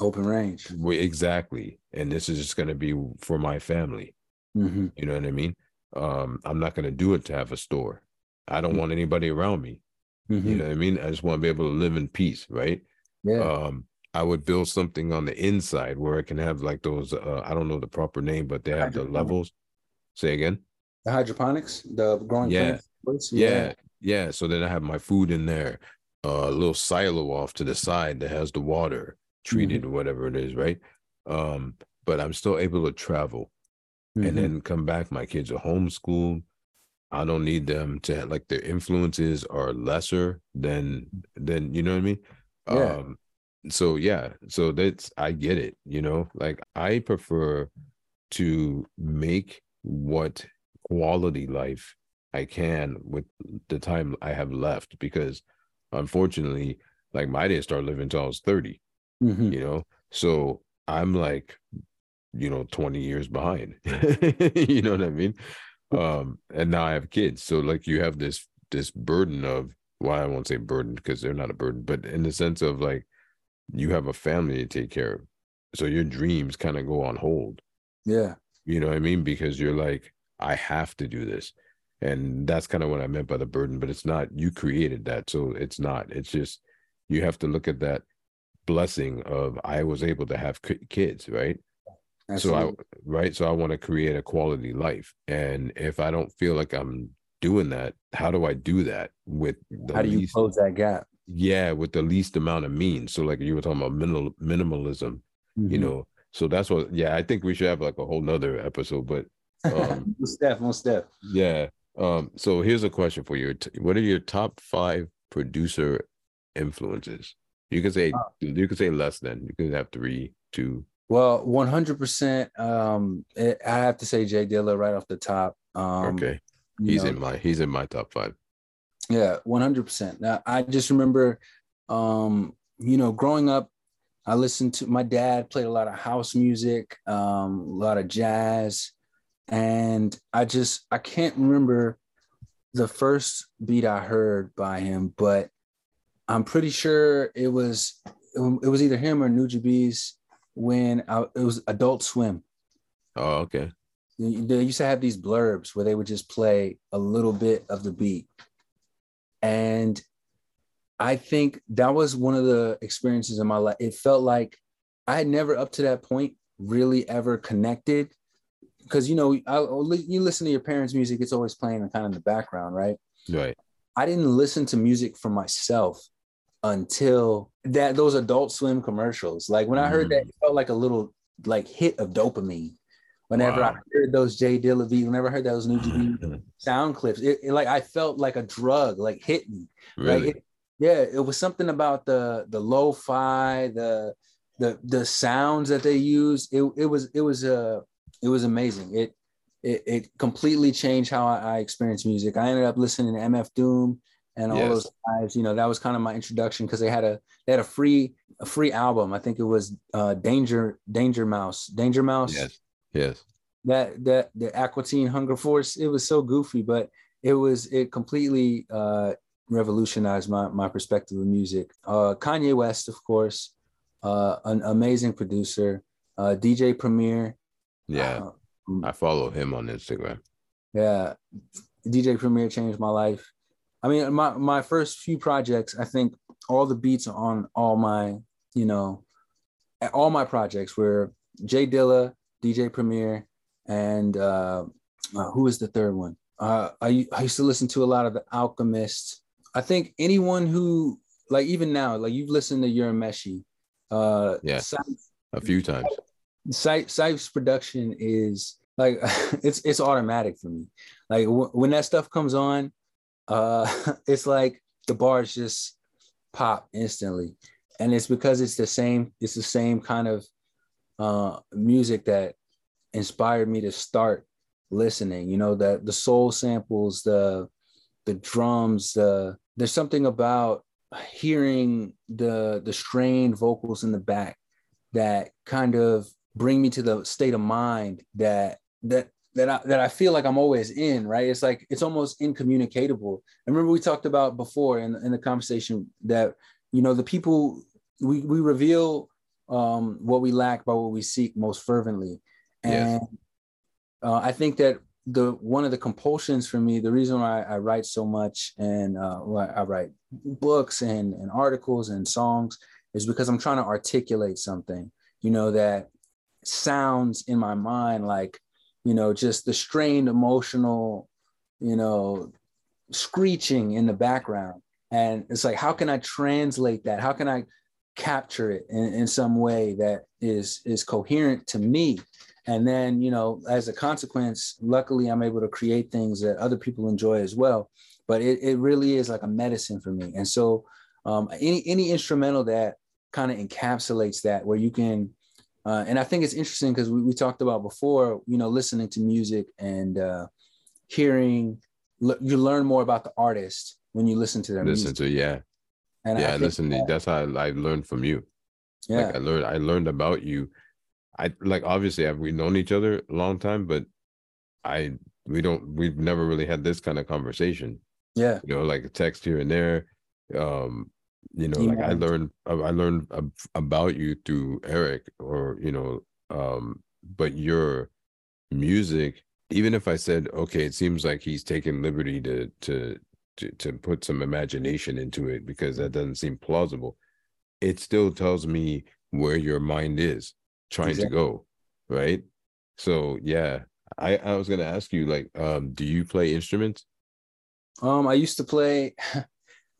open range. exactly, and this is just going to be for my family. Hmm You know what I mean? Um, I'm not going to do it to have a store. I don't want anybody around me. You hmm know what I mean? I just want to be able to live in peace, right? Yeah. um i would build something on the inside where it can have like those uh, i don't know the proper name but they have the levels say again the hydroponics, the growing Yeah. plants. yeah yeah so then i have my food in there uh, a little silo off to the side that has the water treated or whatever it is right um but i'm still able to travel Mhm. and then come back my kids are homeschooled i don't need them to like their influences are lesser than than you know what i mean Yeah. um so yeah so that's i get it you know like i prefer to make what quality life i can with the time i have left because unfortunately like my didn't start living until i was 30 Mhm. you know so i'm like you know 20 years behind [LAUGHS] you know what i mean? [LAUGHS] Um and now i have kids so like you have this this burden of well i won't say burden because they're not a burden but in the sense of like you have a family to take care of so your dreams kind of go on hold. Yeah. you know what i mean? Because you're like i have to do this. And that's kind of what i meant by the burden but it's not you created that so it's not. It's just you have to look at that blessing of i was able to have kids right so I right? So I want to create a quality life. And if I don't feel like I'm doing that how do I do that with the How do you least close that gap? yeah with the least amount of means. So like you were talking about minimal minimalism you Mhm. know? So that's what yeah I think we should have like a whole nother episode but um [LAUGHS] One step, one step. yeah um so here's a question for you. What are your top five producer influences? You can say you can say less than. You can have three two Well, 100%. Um, it, I have to say Jay Dilla right off the top. Um, okay he's know, in my he's in my top five Yeah, 100%. Now, I just remember, um, you know, growing up, I listened to my dad played a lot of house music, um, a lot of jazz, and I just I can't remember the first beat I heard by him, but I'm pretty sure it was it was either him or Nujabes Bees when I, it was Adult Swim. oh okay They used to have these blurbs where they would just play a little bit of the beat. And I think that was one of the experiences in my life. It felt like I had never up to that point really ever connected because you know I, you listen to your parents' music, it's always playing kind of in the background, right? Right. I didn't listen to music for myself until that those Adult Swim commercials. Like when I heard that, Mm. it felt like a little like hit of dopamine. Whenever Wow. I heard those Jay Dilla whenever I heard those new [LAUGHS] sound clips, it, it, like I felt like a drug, like hit me. really? Like it, yeah, it was something about the the lo-fi, the the the sounds that they use. It it was it was uh it was amazing. It it, it completely changed how I, I experienced music. I ended up listening to MF Doom and all Yes. those guys. You know, that was kind of my introduction because they had a they had a free a free album. I think it was uh Danger Danger Mouse Danger Mouse yes. Yes. that that the Aqua Teen Hunger Force. It was so goofy, but it was it completely uh, revolutionized my my perspective of music. Uh, Kanye West, of course, uh, an amazing producer. Uh, DJ Premier, Yeah. uh, I follow him on Instagram. yeah, DJ Premier changed my life. I mean, my my first few projects, I think all the beats on all my, you know, all my projects were Jay Dilla, DJ Premier, and uh, uh, who is the third one? Uh, I I used to listen to a lot of the Alchemist. I think anyone who like even now, like you've listened to Urameshi. Uh, Yeah. Sipes- A few times. Sipes Sipes production is like [LAUGHS] it's it's automatic for me. Like w- when that stuff comes on, uh, [LAUGHS] it's like the bars just pop instantly, and it's because it's the same. It's the same kind of uh, music that inspired me to start listening. You know, that the soul samples, the the drums, the there's something about hearing the the strained vocals in the back that kind of bring me to the state of mind that that that I, that I feel like I'm always in, right? It's like it's almost incommunicatable. I remember we talked about before in, in the conversation that you know the people we we reveal um, what we lack by what we seek most fervently, and Yes. uh, I think that the one of the compulsions for me, the reason why I write so much and uh, why I write books and, and articles and songs is because I'm trying to articulate something, you know, that sounds in my mind like, you know, just the strained emotional, you know, screeching in the background. And it's like, how can I translate that? How can I capture it in, in some way that is is coherent to me? And then, you know, as a consequence, luckily I'm able to create things that other people enjoy as well. But it, it really is like a medicine for me. And so um, any any instrumental that kind of encapsulates that where you can uh, and I think it's interesting because we, we talked about before, you know, listening to music and uh, hearing, l- you learn more about the artist when you listen to their Listen music. to yeah. And yeah, think listen, that- that's how I, I learned from you. yeah, Like I learned I learned about you. I like obviously have we known each other a long time, but I we don't we've never really had this kind of conversation. yeah, You know, like a text here and there. Um, you know, like I learned I learned about you through Eric or you know, um, but your music, even if I said, okay, it seems like he's taking liberty to to to to put some imagination into it because that doesn't seem plausible. It still tells me where your mind is trying Exactly. to go, right? So yeah, I I was gonna ask you like, um, do you play instruments? Um, I used to play. [LAUGHS]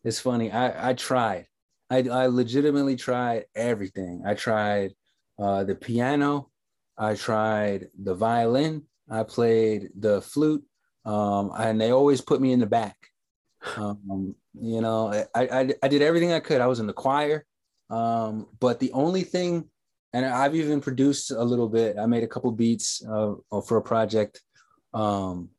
it's funny. I I tried. I I legitimately tried everything. I tried uh, the piano. I tried the violin. I played the flute. Um, and they always put me in the back. Um, you know, I, I I did everything I could. I was in the choir. Um, but the only thing, and I've even produced a little bit. I made a couple beats uh, for a project. Um,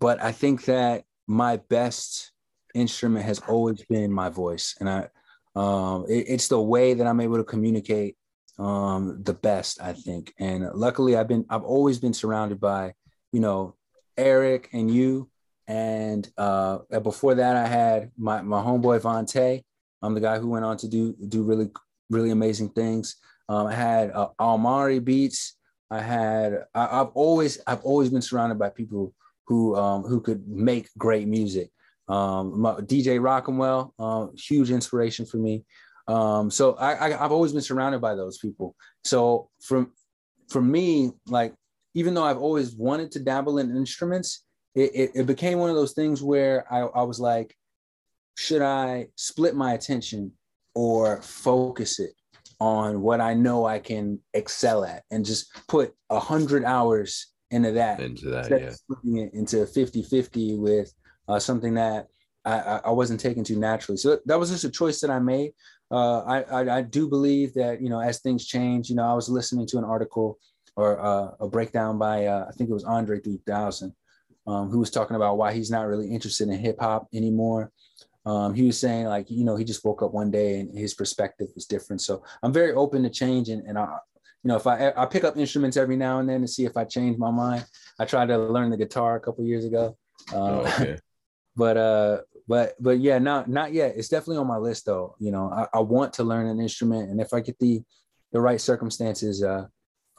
but I think that my best instrument has always been my voice and i um it- it's the way that i'm able to communicate um the best i think and luckily i've been i've always been surrounded by you know eric and you and uh before that i had my my homeboy Vontae. i'm the guy who went on to do do really really amazing things um i had uh, almari beats i had I, i've always i've always been surrounded by people who um, who could make great music. Um, my, DJ Rockamwell, uh, huge inspiration for me. Um, so I, I, I've always been surrounded by those people. So from for me, like even though I've always wanted to dabble in instruments, it, it, it became one of those things where I, I was like, should I split my attention or focus it on what I know I can excel at and just put a hundred hours into that, into that, yeah. into 50 50 with uh, something that I, I wasn't taking too naturally. So that was just a choice that I made. Uh, I, I, I do believe that you know as things change, you know, I was listening to an article or uh, a breakdown by uh, I think it was Andre 3000, um, who was talking about why he's not really interested in hip hop anymore. Um, he was saying like you know he just woke up one day and his perspective was different. So I'm very open to change and, and I you know if I I pick up instruments every now and then to see if I change my mind. I tried to learn the guitar a couple years ago. Um, oh, okay. [LAUGHS] but uh but but yeah not not yet. It's definitely on my list though. You know I, I want to learn an instrument and if i get the the right circumstances uh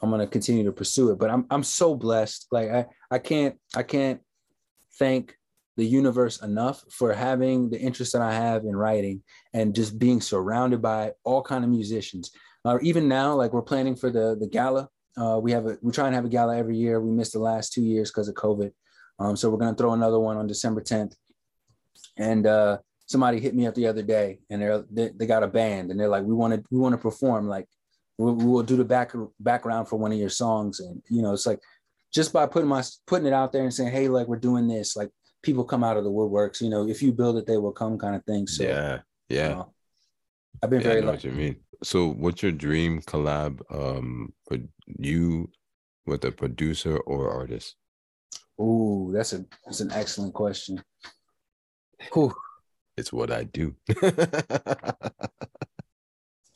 i'm going to continue to pursue it. But i'm i'm so blessed. Like i i can't i can't thank the universe enough for having the interest that i have in writing and just being surrounded by all kind of musicians. Uh, even now like we're planning for the the gala. Uh, we have a we try and have a gala every year. We missed the last two years because of covid. Um, so we're going to throw another one on december 10th and uh, somebody hit me up the other day, and they're they, they got a band, and they're like, we want to we want to perform, like we, we will do the back background for one of your songs, and you know, it's like just by putting my putting it out there and saying, hey, like we're doing this, like people come out of the woodworks, you know, if you build it, they will come, kind of thing. So yeah, yeah. You know, I've been yeah, very I know lucky. what you mean. So, what's your dream collab? Um, for you with a producer or artist? Oh, that's a that's an excellent question. Whew. It's what I do. [LAUGHS]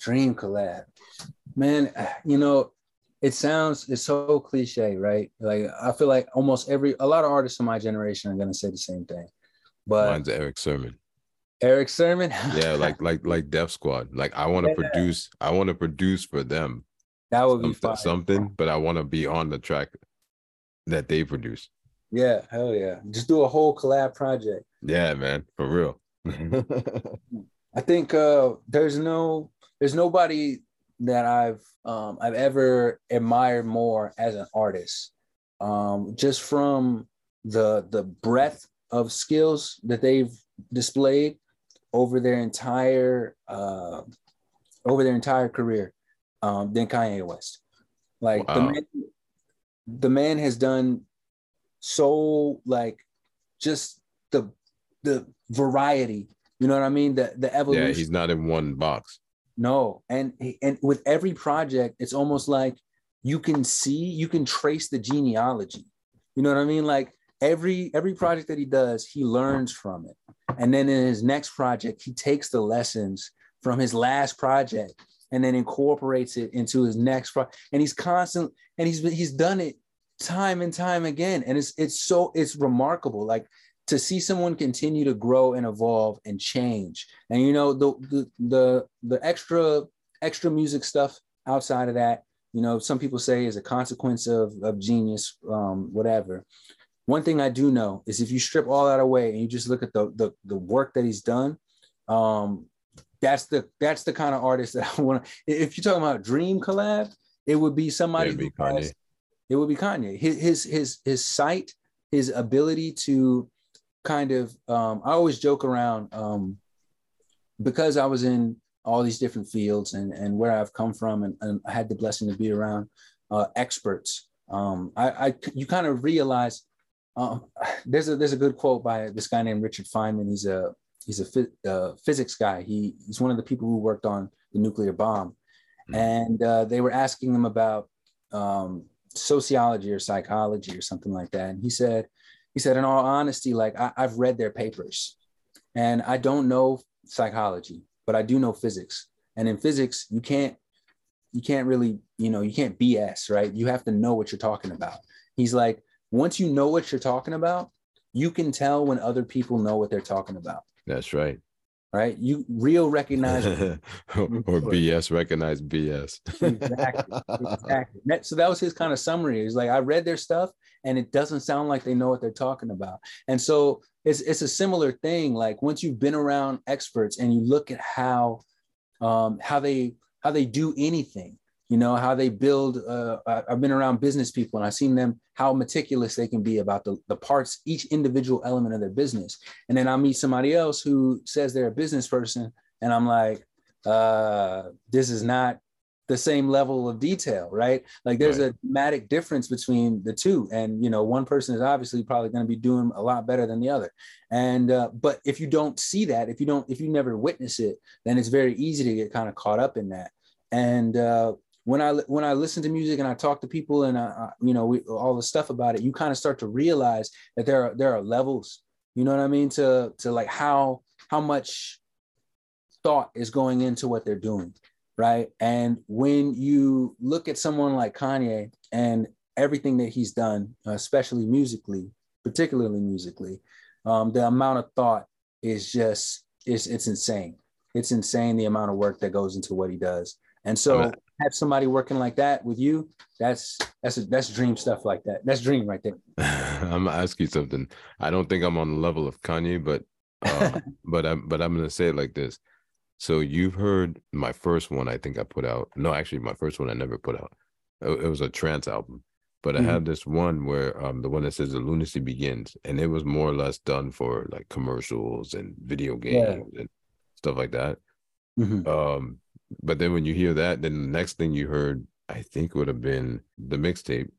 Dream collab. Man, you know, it sounds it's so cliche, right? Like I feel like almost every a lot of artists in my generation are gonna say the same thing. But mine's Erick Sermon. Erick Sermon? yeah, [LAUGHS] like like like Def Squad. Like I want to yeah. produce, I want to produce for them. That would something, be fun. something, but I want to be on the track that they produce. Yeah, hell yeah. Just do a whole collab project. Yeah, man, for real. [LAUGHS] I think uh there's no there's nobody that I've um I've ever admired more as an artist. Um just from the the breadth of skills that they've displayed over their entire uh over their entire career um than Kanye West. Like wow. the man the man has done so like just the the variety. You know what I mean? The the evolution. Yeah, he's not in one box. No, and and with every project, it's almost like you can see, you can trace the genealogy. You know what I mean? Like every every project that he does, he learns from it, and then in his next project, he takes the lessons from his last project and then incorporates it into his next project. And he's constant, and he's he's done it time and time again, and it's it's so it's remarkable. Like to see someone continue to grow and evolve and change. And you know, the the the, the extra extra music stuff outside of that, you know, some people say is a consequence of, of genius, um, whatever. One thing I do know is if you strip all that away and you just look at the the, the work that he's done, um, that's the that's the kind of artist that [LAUGHS] I want to. If you're talking about dream collab, it would be somebody. Be has, it would be Kanye. His his his his sight, his ability to kind of um, I always joke around um, because I was in all these different fields and, and where I've come from and, and I had the blessing to be around uh, experts. Um, I, I you kind of realize um, [SIGHS] there's a there's a good quote by this guy named Richard Feynman. He's a he's a uh, physics guy. He he's one of the people who worked on the nuclear bomb, mm-hmm. and uh, they were asking him about um, sociology or psychology or something like that, and he said he said, in all honesty, like I, I've read their papers and I don't know psychology, but I do know physics. And in physics, you can't you can't really, you know, you can't BS, right? You have to know what you're talking about. He's like, once you know what you're talking about, you can tell when other people know what they're talking about. That's right right? You real recognize [LAUGHS] or BS recognize BS. exactly. Exactly. So that was his kind of summary. He's like, I read their stuff and it doesn't sound like they know what they're talking about. And so it's it's a similar thing. Like once you've been around experts and you look at how um, how they how they do anything, you know how they build uh, i've been around business people and i've seen them how meticulous they can be about the, the parts each individual element of their business and then i meet somebody else who says they're a business person and i'm like uh, this is not the same level of detail right like there's right. a dramatic difference between the two and you know one person is obviously probably going to be doing a lot better than the other and uh, but if you don't see that if you don't if you never witness it then it's very easy to get kind of caught up in that and uh, when I when I listen to music and I talk to people and I, I you know we, all the stuff about it, you kind of start to realize that there are there are levels. You know what I mean? To to like how how much thought is going into what they're doing, right? And when you look at someone like Kanye and everything that he's done, especially musically, particularly musically, um, the amount of thought is just it's it's insane. It's insane the amount of work that goes into what he does. And so have somebody working like that with you, that's that's a, that's dream stuff like that. That's dream right there. [LAUGHS] I'm gonna ask you something. I don't think I'm on the level of Kanye, but uh, [LAUGHS] but I'm but I'm gonna say it like this. So you've heard my first one. I think I put out. No, actually, my first one I never put out. It, it was a trance album, but mm-hmm. I had this one where um the one that says the lunacy begins, and it was more or less done for like commercials and video games yeah. and stuff like that. Mm-hmm. Um, but then when you hear that, then the next thing you heard, I think would have been the mixtape.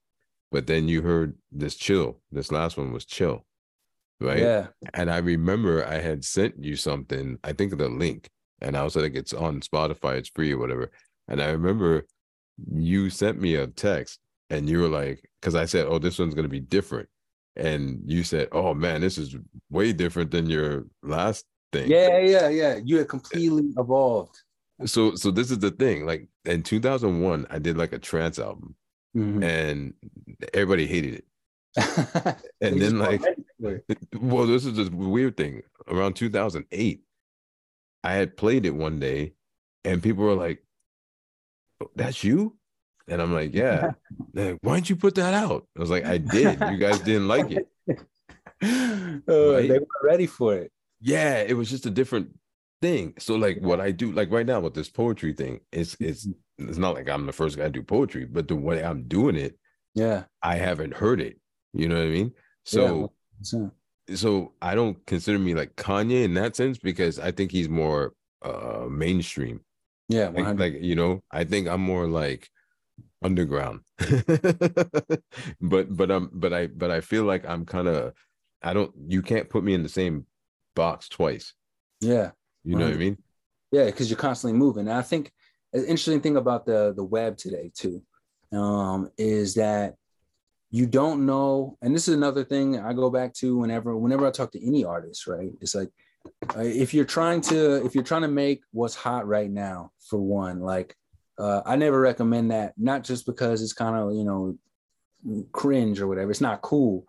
But then you heard this chill. This last one was chill. Right. Yeah. And I remember I had sent you something, I think the link, and I was like, it's on Spotify, it's free or whatever. And I remember you sent me a text and you were like, because I said, Oh, this one's gonna be different. And you said, Oh man, this is way different than your last thing. Yeah, yeah, yeah. You had completely evolved so so this is the thing like in 2001 i did like a trance album mm-hmm. and everybody hated it [LAUGHS] and then like well this is the weird thing around 2008 i had played it one day and people were like oh, that's you and i'm like yeah [LAUGHS] like, why didn't you put that out i was like i did you guys didn't like it [LAUGHS] oh, right? they weren't ready for it yeah it was just a different thing. So like what I do, like right now with this poetry thing, it's it's mm-hmm. it's not like I'm the first guy to do poetry, but the way I'm doing it, yeah, I haven't heard it. You know what I mean? So yeah, so I don't consider me like Kanye in that sense because I think he's more uh mainstream. Yeah, like, like you know, I think I'm more like underground. [LAUGHS] but but um but I but I feel like I'm kind of I don't you can't put me in the same box twice. Yeah. You know what I mean? Yeah, because you're constantly moving. And I think an interesting thing about the the web today too um, is that you don't know. And this is another thing I go back to whenever whenever I talk to any artist. Right? It's like uh, if you're trying to if you're trying to make what's hot right now for one, like uh, I never recommend that. Not just because it's kind of you know cringe or whatever. It's not cool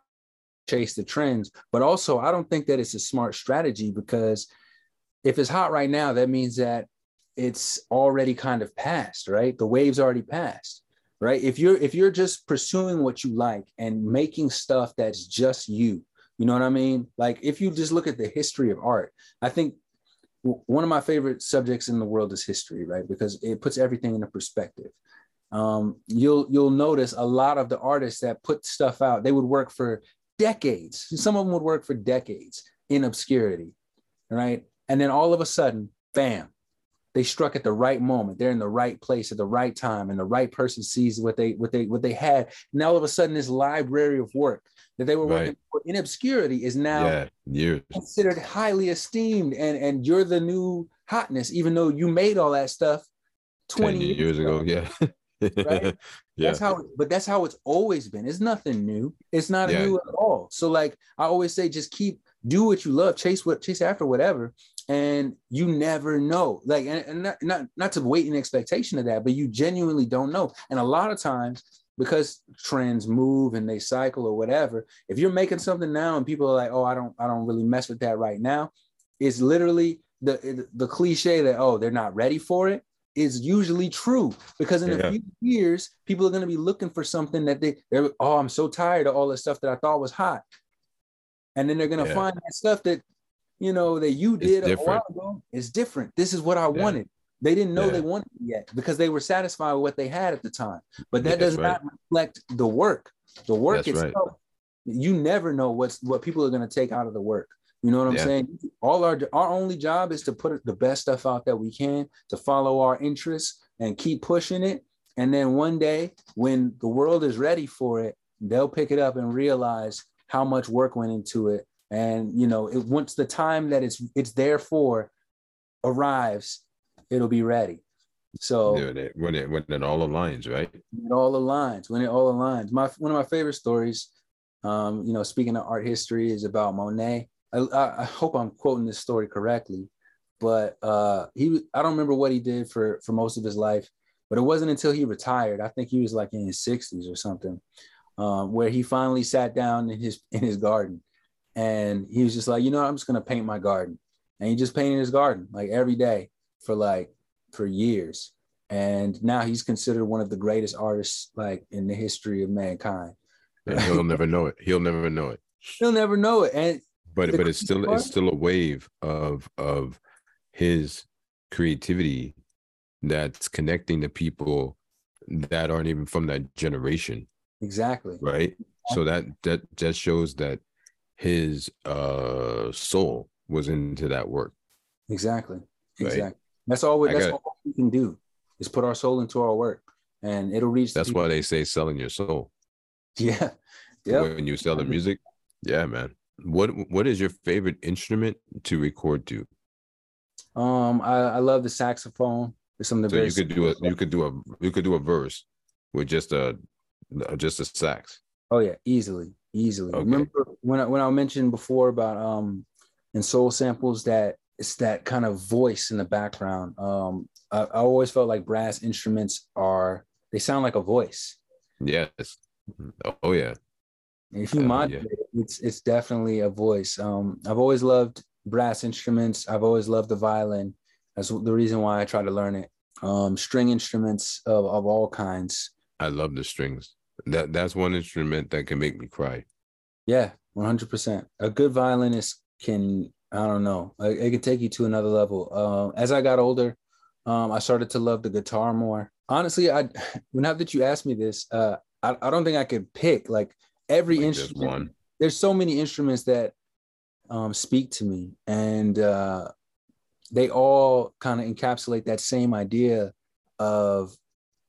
chase the trends but also i don't think that it's a smart strategy because if it's hot right now, that means that it's already kind of past, right? The wave's already passed, right? If you're if you're just pursuing what you like and making stuff that's just you, you know what I mean? Like if you just look at the history of art, I think one of my favorite subjects in the world is history, right? Because it puts everything into perspective. Um, you'll you'll notice a lot of the artists that put stuff out, they would work for decades. Some of them would work for decades in obscurity, right? And then all of a sudden, bam, they struck at the right moment. They're in the right place at the right time, and the right person sees what they what they what they had. And all of a sudden, this library of work that they were right. working for in obscurity is now yeah, considered highly esteemed, and and you're the new hotness, even though you made all that stuff 20 years, years ago. ago. Yeah. right? [LAUGHS] Yeah. That's how, but that's how it's always been. It's nothing new. It's not yeah. new at all. So, like I always say, just keep do what you love, chase what chase after whatever, and you never know like and, and not, not not to wait in expectation of that but you genuinely don't know and a lot of times because trends move and they cycle or whatever if you're making something now and people are like oh i don't i don't really mess with that right now it's literally the the cliche that oh they're not ready for it is usually true because in yeah. a few years people are going to be looking for something that they they're oh i'm so tired of all the stuff that i thought was hot and then they're going to yeah. find that stuff that you know, that you did a while ago is different. This is what I yeah. wanted. They didn't know Yeah. they wanted it yet because they were satisfied with what they had at the time. But that Yeah, does right. not reflect the work. The work That's right. itself, you never know what's what people are going to take out of the work. You know what I'm Yeah. saying? All our our only job is to put the best stuff out that we can, to follow our interests and keep pushing it. And then one day, when the world is ready for it, they'll pick it up and realize how much work went into it. And you know, it once the time that it's it's there for arrives, it'll be ready. So When it, when it when it all aligns, right? it all aligns when it all aligns my one of my favorite stories um you know speaking of art history is about monet i, I I hope i'm quoting this story correctly but uh he i don't remember what he did for for most of his life but it wasn't until he retired i think he was like in his 60s or something um where he finally sat down in his in his garden and he was just like you know i'm just going to paint my garden. And he just painted his garden like every day for like for years. And now he's considered one of the greatest artists like in the history of mankind. And he'll [LAUGHS] never know it. He'll never know it. he'll never know it. And But but it's still crazy it's still a wave of of his creativity that's connecting the people that aren't even from that generation, exactly. Right? So that that that shows that his uh soul was into that work. exactly Right. exactly that's all we, that's got- all we can do is put our soul into our work and it'll reach That's people. why they say selling your soul. [LAUGHS] yeah yeah When you sell the music. Yeah, man. What what is your favorite instrument to record to? um I, I love the saxophone there's some of the So you could do a you could do a you could do a verse with just a just a sax. Oh yeah, easily, easily. Okay. Remember when I, when I mentioned before about um in soul samples that it's that kind of voice in the background. Um, I, I always felt like brass instruments are they sound like a voice. Yes. Oh yeah. If you yeah. modulate it, it's it's definitely a voice. Um, I've always loved brass instruments. I've always loved the violin. That's the reason why I try to learn it. Um, string instruments of, of all kinds. I love the strings. That that's one instrument that can make me cry. Yeah, one hundred percent. A good violinist can I don't know. It, can take you to another level. Uh, as I got older, um, I started to love the guitar more. Honestly, I [SIGHS] now that you asked me this, uh, I, I don't think I could pick like every Like instrument. There's so many instruments that um, speak to me, and uh, they all kind of encapsulate that same idea of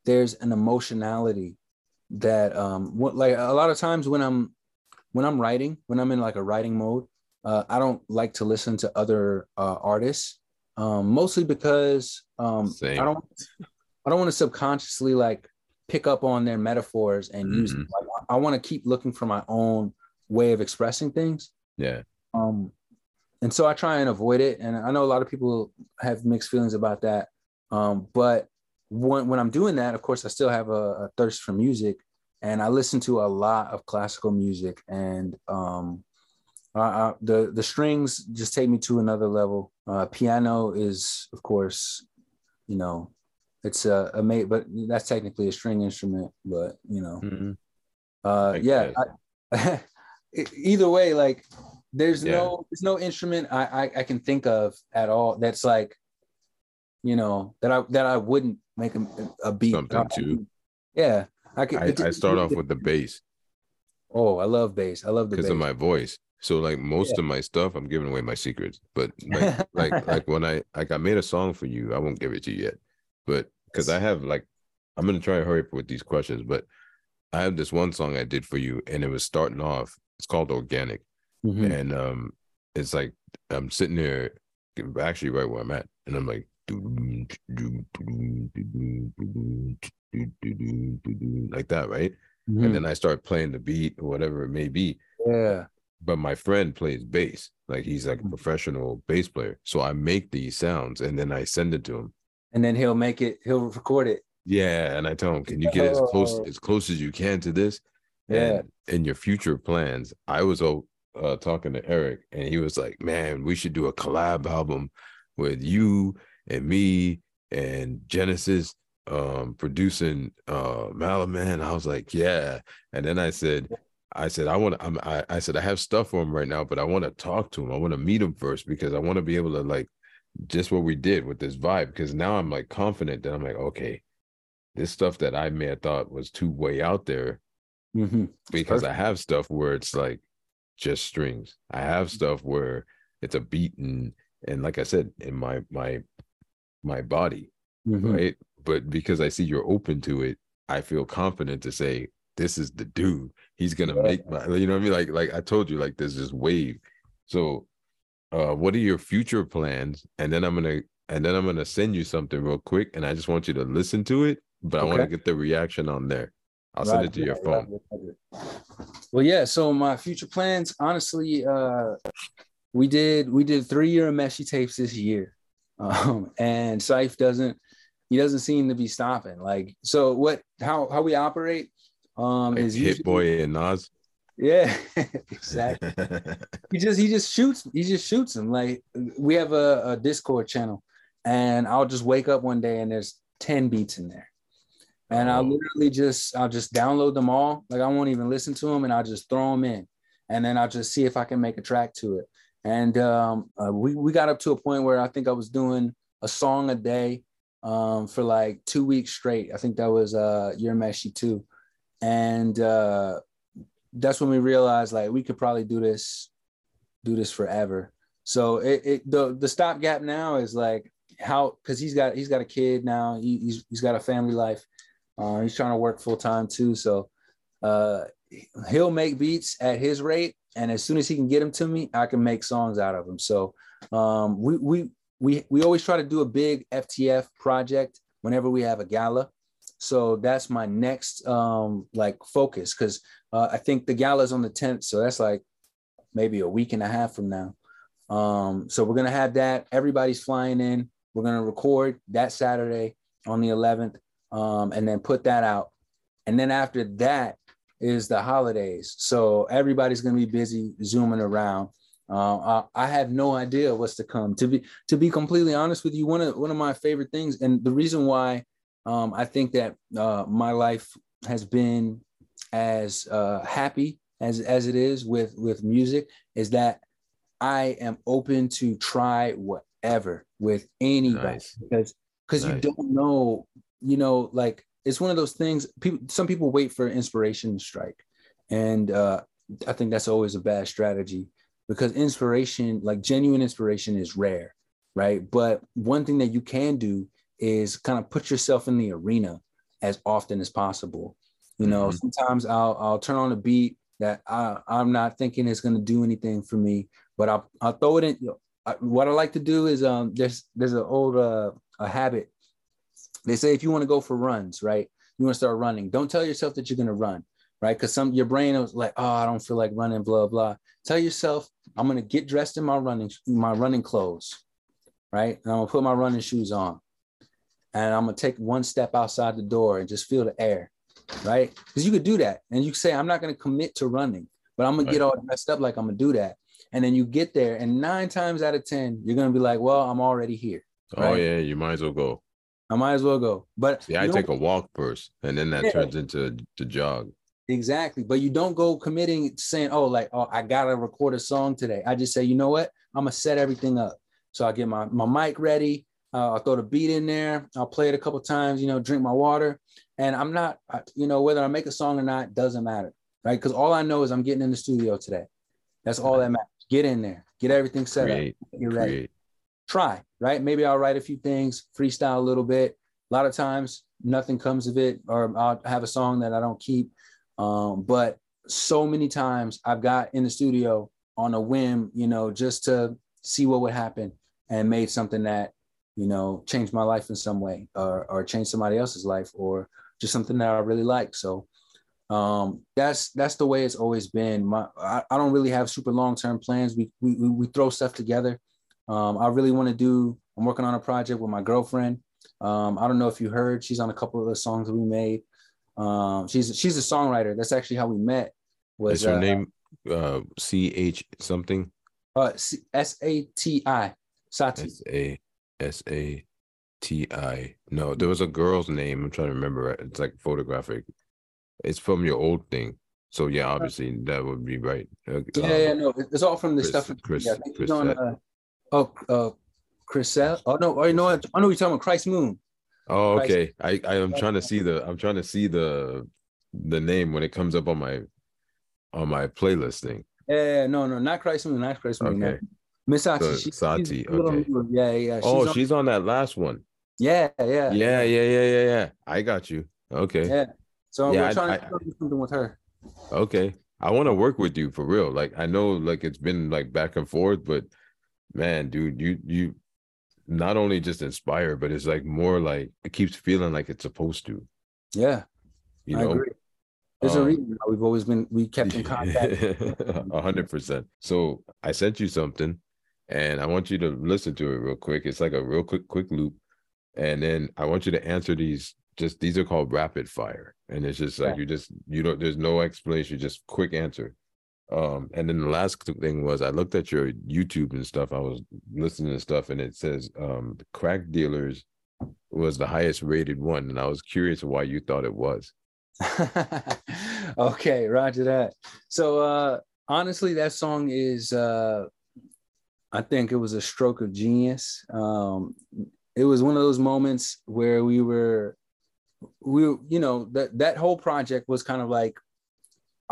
there's an emotionality that um what like a lot of times when i'm when i'm writing when i'm in like a writing mode uh, i don't like to listen to other uh, artists um mostly because um Same. i don't i don't want to subconsciously like pick up on their metaphors and use them Mm-hmm. like, i want to keep looking for my own way of expressing things Yeah. um and so i try and avoid it and i know a lot of people have mixed feelings about that um but when, when i'm doing that of course i still have a, a thirst for music and i listen to a lot of classical music and um I, I, the the strings just take me to another level uh piano is of course you know it's a, a mate but that's technically a string instrument but you know Mhm. uh yeah I, [LAUGHS] either way like there's Yeah. no there's no instrument I, I i can think of at all that's like you know that i that i wouldn't make a, a beat Something to- yeah i could I, it- I start off with the bass oh i love bass i love the because of my voice. So like most of my stuff, I'm giving away my secrets. But like like [LAUGHS] like when I like I made a song for you, I won't give it to you yet. But because I have like I'm gonna try to hurry up with these questions, but I have this one song I did for you, and it was starting off. It's called Organic, Mhm. and um, it's like I'm sitting there, actually right where I'm at, and I'm like, like that, right? Mhm. And then I start playing the beat or whatever it may be. yeah But my friend plays bass, like he's like a Mhm. professional bass player. So I make these sounds and then I send it to him. and then he'll make it he'll record it Yeah, and I tell him, can you get as close Oh. as close as you can to this? Yeah. And in your future plans, I was uh, talking to Eric, and he was like, "Man, we should do a collab album with you and me and Genesis um producing uh Malaman." I was like, "Yeah," and then I said. I said I want to. I'm, I I said I have stuff for him right now, but I want to talk to him. I want to meet him first because I want to be able to like just what we did with this vibe because now I'm like confident that I'm like, okay, this stuff that I may have thought was too way out there Mm-hmm. because Perfect. I have stuff where it's like just strings. I have stuff where it's a beat and and like I said, in my my my body, Mhm. right? But because I see you're open to it, I feel confident to say this is the dude. He's gonna Yeah. make my you know what I mean? Like like I told you, like there's this wave. So uh what are your future plans? And then I'm gonna and then I'm gonna send you something real quick and I just want you to listen to it, but I want to get the reaction on there. I'll send it to your phone. Well, yeah. So my future plans, honestly, uh, we did we did three Urameshi tapes this year, um, and Saif doesn't he doesn't seem to be stopping. Like, so what? How how we operate um, Like is Hit usually, Boy and Nas. yeah, [LAUGHS] [LAUGHS] exactly. he just he just shoots he just shoots them like we have a, a discord channel and i'll just wake up one day and there's 10 beats in there and i'll Oh. literally just i'll just download them all like i won't even listen to them and i'll just throw them in and then i'll just see if i can make a track to it and um, uh, we, we got up to a point where i think i was doing a song a day um, for like two weeks straight. I think that was uh Urameshi too. And uh that's when we realized like we could probably do this do this forever. So it, it the the stopgap now is like how because he's got he's got a kid now. He, he's he's got a family life. Uh, he's trying to work full time too. So uh he'll make beats at his rate and as soon as he can get them to me i can make songs out of them so um we we we we always try to do a big ftf project whenever we have a gala so that's my next um like focus because uh, I think the gala is on the 10th, so that's like maybe a week and a half from now. Um, so we're gonna have that. Everybody's flying in. We're gonna record that Saturday on the 11th, um, and then put that out. And then after that is the holidays, so everybody's gonna be busy zooming around. Uh, I, I have no idea what's to come. To be to be completely honest with you, one of one of my favorite things, and the reason why um, I think that uh, my life has been as uh, happy as as it is with with music is that I am open to try whatever with anybody Nice. because because you don't know you know like it's one of those things people some people wait for inspiration to strike and uh, I think that's always a bad strategy because inspiration like genuine inspiration is rare right but one thing that you can do is kind of put yourself in the arena as often as possible you know, Mhm. sometimes I'll I'll turn on a beat that I I'm not thinking is going to do anything for me, but I'll I'll throw it in. I, what I like to do is um there's there's an old uh, a habit. They say if you want to go for runs, right? You want to start running. Don't tell yourself that you're going to run, right? Because some your brain is like, oh, I don't feel like running, blah blah. Tell yourself I'm going to get dressed in my running my running clothes, right? And I'm gonna put my running shoes on, and I'm gonna take one step outside the door and just feel the air right? Because you could do that, and you could say, "I'm not going to commit to running, but I'm gonna get all dressed up like I'm gonna do that." And then you get there, and nine times out of ten, you're gonna be like, "Well, I'm already here. Oh yeah, you might as well go. I might as well go." But Yeah, I take a walk first, and then that Yeah. turns into the jog. exactly, but you don't go committing saying, "Oh, like, oh, I gotta record a song today." I just say, "You know what? I'm gonna set everything up." So I get my my mic ready. Uh, I'll throw the beat in there. I'll play it a couple times. You know, drink my water, and I'm not, you know, whether I make a song or not doesn't matter, right? Because all I know is I'm getting in the studio today. That's all that matters. Get in there, get everything set Create, up, get ready. create. Try, right? Maybe I'll write a few things, freestyle a little bit. A lot of times, nothing comes of it, or I'll have a song that I don't keep. Um, but so many times I've got in the studio on a whim, you know, just to see what would happen and made something that, you know, changed my life in some way or, or changed somebody else's life or just something that I really like. So um, that's that's the way it's always been. My I, I don't really have super long term plans. We, we we we throw stuff together. Um, I really want to do. I'm working on a project with my girlfriend. Um, I don't know if you heard. She's on a couple of the songs we made. Um, she's she's a songwriter. That's actually how we met. Was Is her uh, name uh C H something? uh, S A T I Sati. S A S A T I. No, there was a girl's name. I'm trying to remember. it. It's like photographic. It's from your old thing. So yeah, obviously that would be right. Uh, Yeah, um, yeah, no, it's all from the Chris- stuff. Chris- yeah, Chris on. Uh, oh, uh, Chris Oh no, oh, you know what? I know you're talking about Christ Moon. Oh, okay. I I am trying to see the I'm trying to see the the name when it comes up on my on my playlist thing. Yeah, no, no, not Christ Moon, not Christ Moon. Okay. Miss Sati. So, she- Sati, okay. Yeah, yeah. She's oh, on- she's on that last one. yeah, yeah, Yeah, yeah, yeah, yeah, yeah. I got you. Okay. yeah. So Yeah, we're trying I- to do something with her. Okay. I want to work with you for real. Like I know like it's been like back and forth, but man, dude, you you not only just inspire, but it's like more like it keeps feeling like it's supposed to, Yeah, you I know. agree. There's a Um, reason why we've always been we kept in [LAUGHS] contact. A hundred percent. So I sent you something and I want you to listen to it real quick. It's like a real quick quick loop. And then I want you to answer these just these are called rapid fire. And it's just like Yeah. you just you don't there's no explanation, just quick answer. Um, and then the last thing was I looked at your YouTube and stuff. I was listening to stuff and it says um crack dealers was the highest rated one. And I was curious why you thought it was. [LAUGHS] okay, roger that. So uh honestly, that song is uh I think it was a stroke of genius. Um it was one of those moments where we were we you know that that whole project was kind of like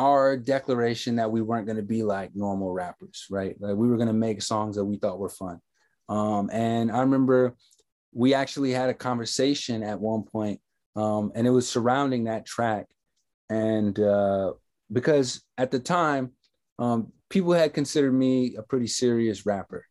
our declaration that we weren't going to be like normal rappers, right? Like we were going to make songs that we thought were fun. Um, and I remember we actually had a conversation at one point, um, and it was surrounding that track. And uh, because at the time, um, people had considered me a pretty serious rapper.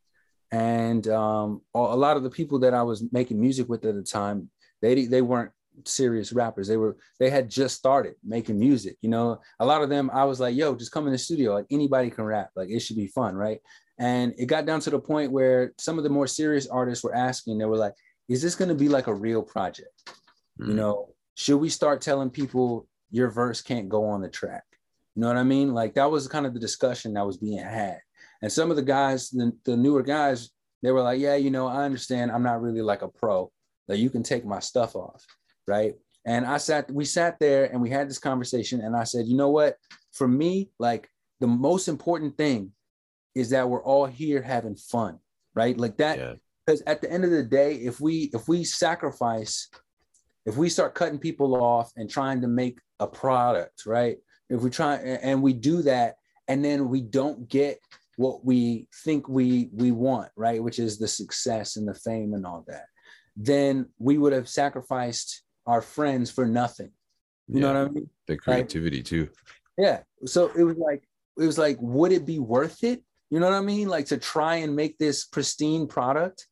And um, a lot of the people that I was making music with at the time, they they weren't serious rappers. They were they had just started making music. You know, a lot of them I was like, "Yo, just come in the studio. Like anybody can rap. Like it should be fun, right?" And it got down to the point where some of the more serious artists were asking. They were like, "Is this going to be like a real project? You Mm. know, should we start telling people your verse can't go on the track?" You know what I mean? Like that was kind of the discussion that was being had. And some of the guys, the, the newer guys, they were like, "Yeah, you know, I understand. I'm not really like a pro. That you can take my stuff off." Right? And I sat, we sat there and we had this conversation, and I said, you know what? For me, like the most important thing is that we're all here having fun, right? Like that, Yeah. because at the end of the day, if we if we sacrifice, if we start cutting people off and trying to make a product, right? If we try and we do that, and then we don't get what we think we we want, right? Which is the success and the fame and all that, then we would have sacrificed our friends for nothing. You know what I mean? The creativity too. Yeah. So it was like, it was like, would it be worth it? You know what I mean? Like to try and make this pristine product,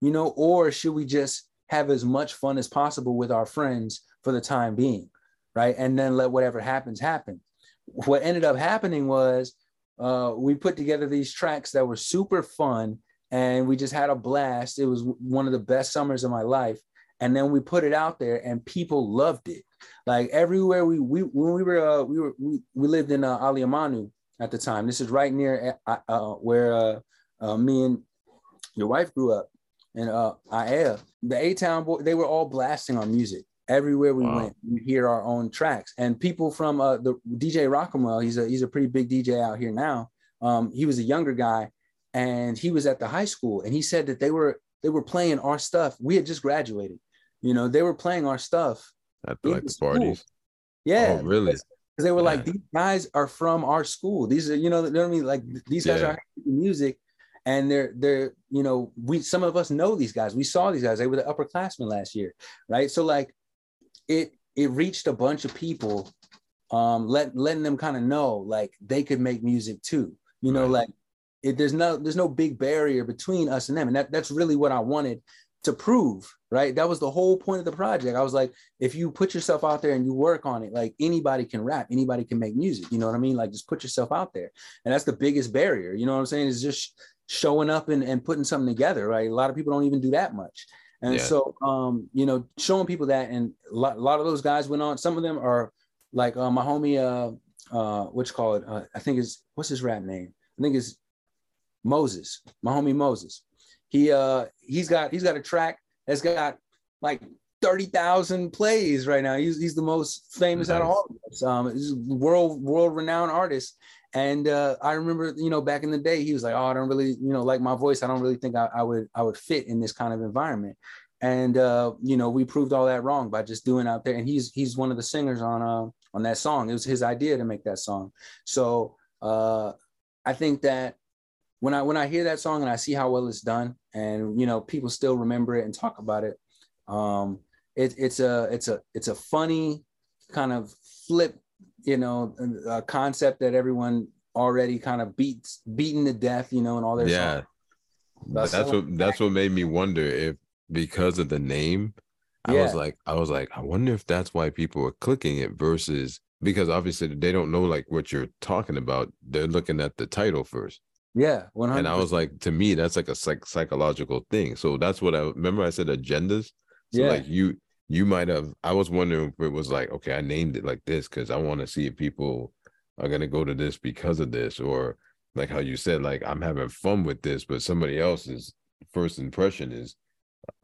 you know, or should we just have as much fun as possible with our friends for the time being? Right. And then let whatever happens happen. What ended up happening was uh, we put together these tracks that were super fun and we just had a blast. It was one of the best summers of my life. And then we put it out there and people loved it like everywhere we we when we were uh, we were we, we lived in uh, Aliamanu at the time. This is right near uh, uh, where uh, uh, me and your wife grew up in uh. The A Town boy, they were all blasting our music everywhere we Wow. went. We hear our own tracks, and people from uh, the DJ Rockamwell. He's a he's a pretty big DJ out here now. Um, he was a younger guy, and he was at the high school, and he said that they were they were playing our stuff. We had just graduated. You know, they were playing our stuff At the, like the school. parties. yeah, Oh, really? Because they were like, these guys are from our school. These are, you know, you know what I mean? Like these guys Yeah. are music, and they're they're, you know, we some of us know these guys. We saw these guys. They were the upperclassmen last year, right? So like, it it reached a bunch of people, um, let letting them kind of know like they could make music too. You know, Right. like it, there's no there's no big barrier between us and them, and that that's really what I wanted to prove, right? That was the whole point of the project. I was like, if you put yourself out there and you work on it, like anybody can rap, anybody can make music. You know what I mean? Like just put yourself out there. And that's the biggest barrier. You know what I'm saying? Is just showing up and, and putting something together, right? A lot of people don't even do that much. And Yeah. so, um, you know, showing people that, and a lot, a lot of those guys went on. Some of them are like uh, my homie, uh, uh, what you call it? Uh, I think is what's his rap name? I think it's Moses, my homie Moses. He uh he's got he's got a track that's got like 30,000 plays right now. He's, he's the most famous out of all of us. Um, he's a world world renowned artist, And uh, I remember, you know, back in the day, he was like, "Oh, I don't really, you know, like my voice. I don't really think I, I would, I would fit in this kind of environment." And uh, you know, we proved all that wrong by just doing out there. And he's he's one of the singers on uh, on that song. It was his idea to make that song. So uh, I think that when I when I hear that song and I see how well it's done, and you know, people still remember it and talk about it. Um, it, it's a it's a it's a funny kind of flip, you know, a concept that everyone already kind of beats beaten to death, you know, and all their yeah. That's what that's what made me wonder if because of the name, I was like, I was like, I wonder if that's why people are clicking it versus because obviously they don't know like what you're talking about. They're looking at the title first. Yeah, 100%. and I was like, to me, that's like a psych- psychological thing. So that's what I remember. I said agendas. So yeah. like you, you might have. I was wondering if it was like, okay, I named it like this because I want to see if people are gonna go to this because of this, or like how you said, like I'm having fun with this, but somebody else's first impression is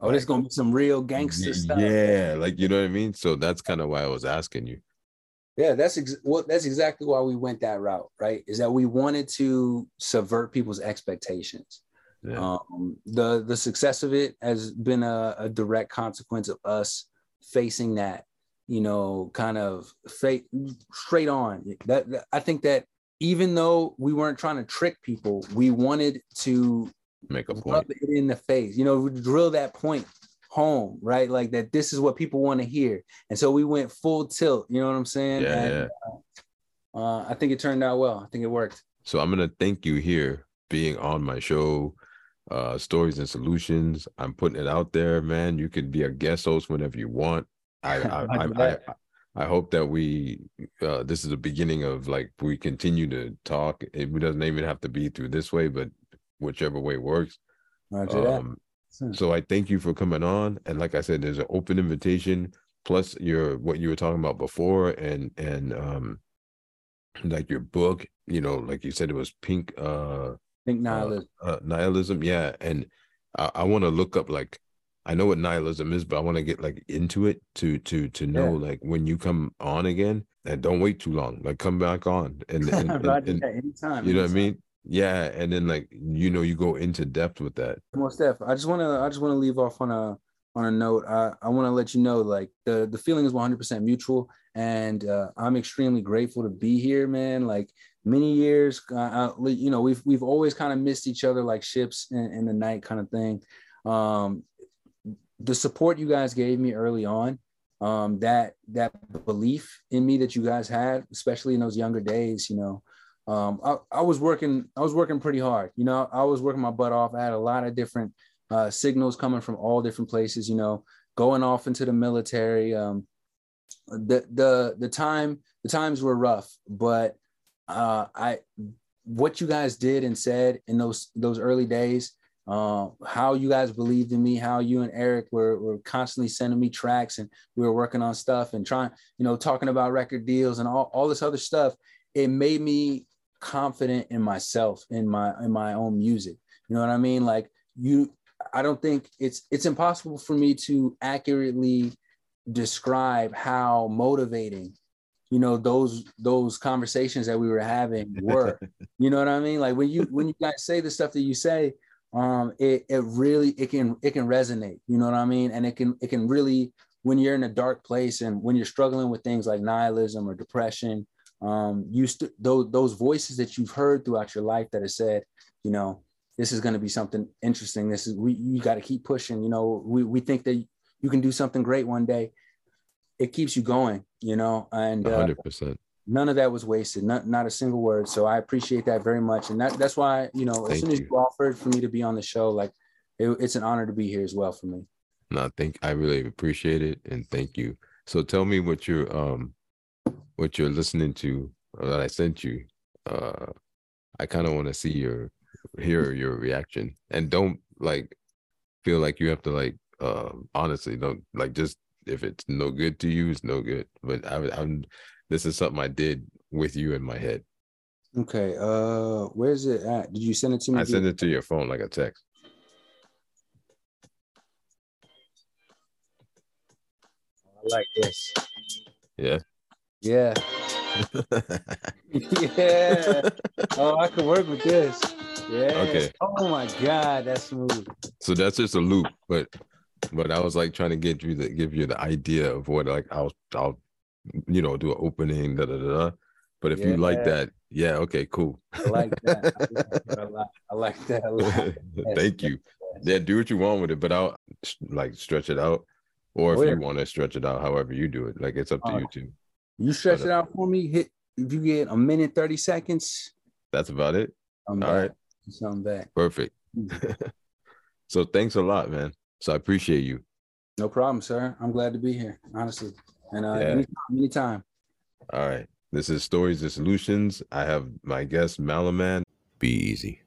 Oh, like, there's gonna be some real gangster stuff. Yeah, like you know what I mean. So that's kind of why I was asking you. Yeah, that's ex- well, that's exactly why we went that route, right? Is that we wanted to subvert people's expectations. Yeah. Um, the the success of it has been a, a direct consequence of us facing that, you know, kind of fate straight on. That, that I think that even though we weren't trying to trick people, we wanted to make a point in the face you know drill that point home right? Like that this is what people want to hear. And so we went full tilt you know what i'm saying? Yeah, and, yeah. Uh, uh, i think it turned out well. I think it worked. So i'm gonna thank you here being on my show uh stories and solutions. I'm putting it out there man. You can be a guest host whenever you want. I [LAUGHS] I, I, I, I hope that we uh, this is the beginning of like we continue to talk. It doesn't even have to be through this way, but whichever way works. Um, so I thank you for coming on. And like I said, there's an open invitation plus your what you were talking about before and and um like your book, you know, like you said it was pink uh pink nihilism. Uh, uh, nihilism, yeah. And I, I want to look up like I know what nihilism is, but I want to get like into it to to to know yeah. like when you come on again and don't wait too long. Like come back on and, and, [LAUGHS] and, and anytime. You know anytime. what I mean? Yeah, and then like you know you go into depth with that. Most def. I just want to I just want to leave off on a on a note. I I want to let you know like the the feeling is 100% mutual, and uh, I'm extremely grateful to be here, man. Like many years, uh, you know we've we've always kind of missed each other like ships in, in the night kind of thing. Um, the support you guys gave me early on um, that that belief in me that you guys had, especially in those younger days, you know, um, I, I, was working, I was working pretty hard. You know, I was working my butt off. I had a lot of different uh, signals coming from all different places. You know, going off into the military. Um, the the the time the times were rough, but uh, I what you guys did and said in those those early days. Uh, how you guys believed in me, how you and Eric were, were constantly sending me tracks and we were working on stuff and trying, you know, talking about record deals and all, all this other stuff. It made me confident in myself in my in my own music. You know what i mean? Like you i don't think it's it's impossible for me to accurately describe how motivating you know those those conversations that we were having were. [LAUGHS] You know what i mean? Like when you when you guys say the stuff that you say um it it really it can it can resonate. You know what i mean? And it can it can really when you're in a dark place and when you're struggling with things like nihilism or depression um, you st- those those voices that you've heard throughout your life that have said, you know, this is going to be something interesting. This is we you got to keep pushing. You know, we we think that you can do something great one day. It keeps you going, you know, and uh, hundred percent. None of that was wasted, not not a single word. So I appreciate that very much, and that that's why you know, as soon as you offered for me to be on the show, like it, it's an honor to be here as well for me. No, I think I really appreciate it, and thank you. So tell me what your um what you're listening to that I sent you. Uh, I kind of want to see your hear your reaction, and don't like feel like you have to like uh, honestly don't like just if it's no good to you, it's no good. But I, I'm this is something I did with you in my head. Okay, uh, where's it at? Did you send it to me? I sent it to your phone like a text. I like this. Yeah. Yeah. [LAUGHS] yeah. Oh, I could work with this. Yeah. Okay. Oh my God, that's smooth. So that's just a loop, but but I was like trying to get you the give you the idea of what like I'll I'll you know do an opening da da da. da. But if you like that, yeah, okay, cool. I like that. I like that a lot. [LAUGHS] I like that a lot. [LAUGHS] Thank you. Yeah, do what you want with it, but I'll like stretch it out, or if Oh, you want to stretch it out, however you do it, like it's up to Uh, you too. You stretch it out for me. Hit if you get a minute, 30 seconds. That's about it. I'm All back. right, I'm back. perfect. [LAUGHS] so thanks a lot, man. So I appreciate you. No problem, sir. I'm glad to be here, honestly. And uh, Yeah. anytime, anytime. All right. This is Stories and Solutions. I have my guest, Malaman. Be easy.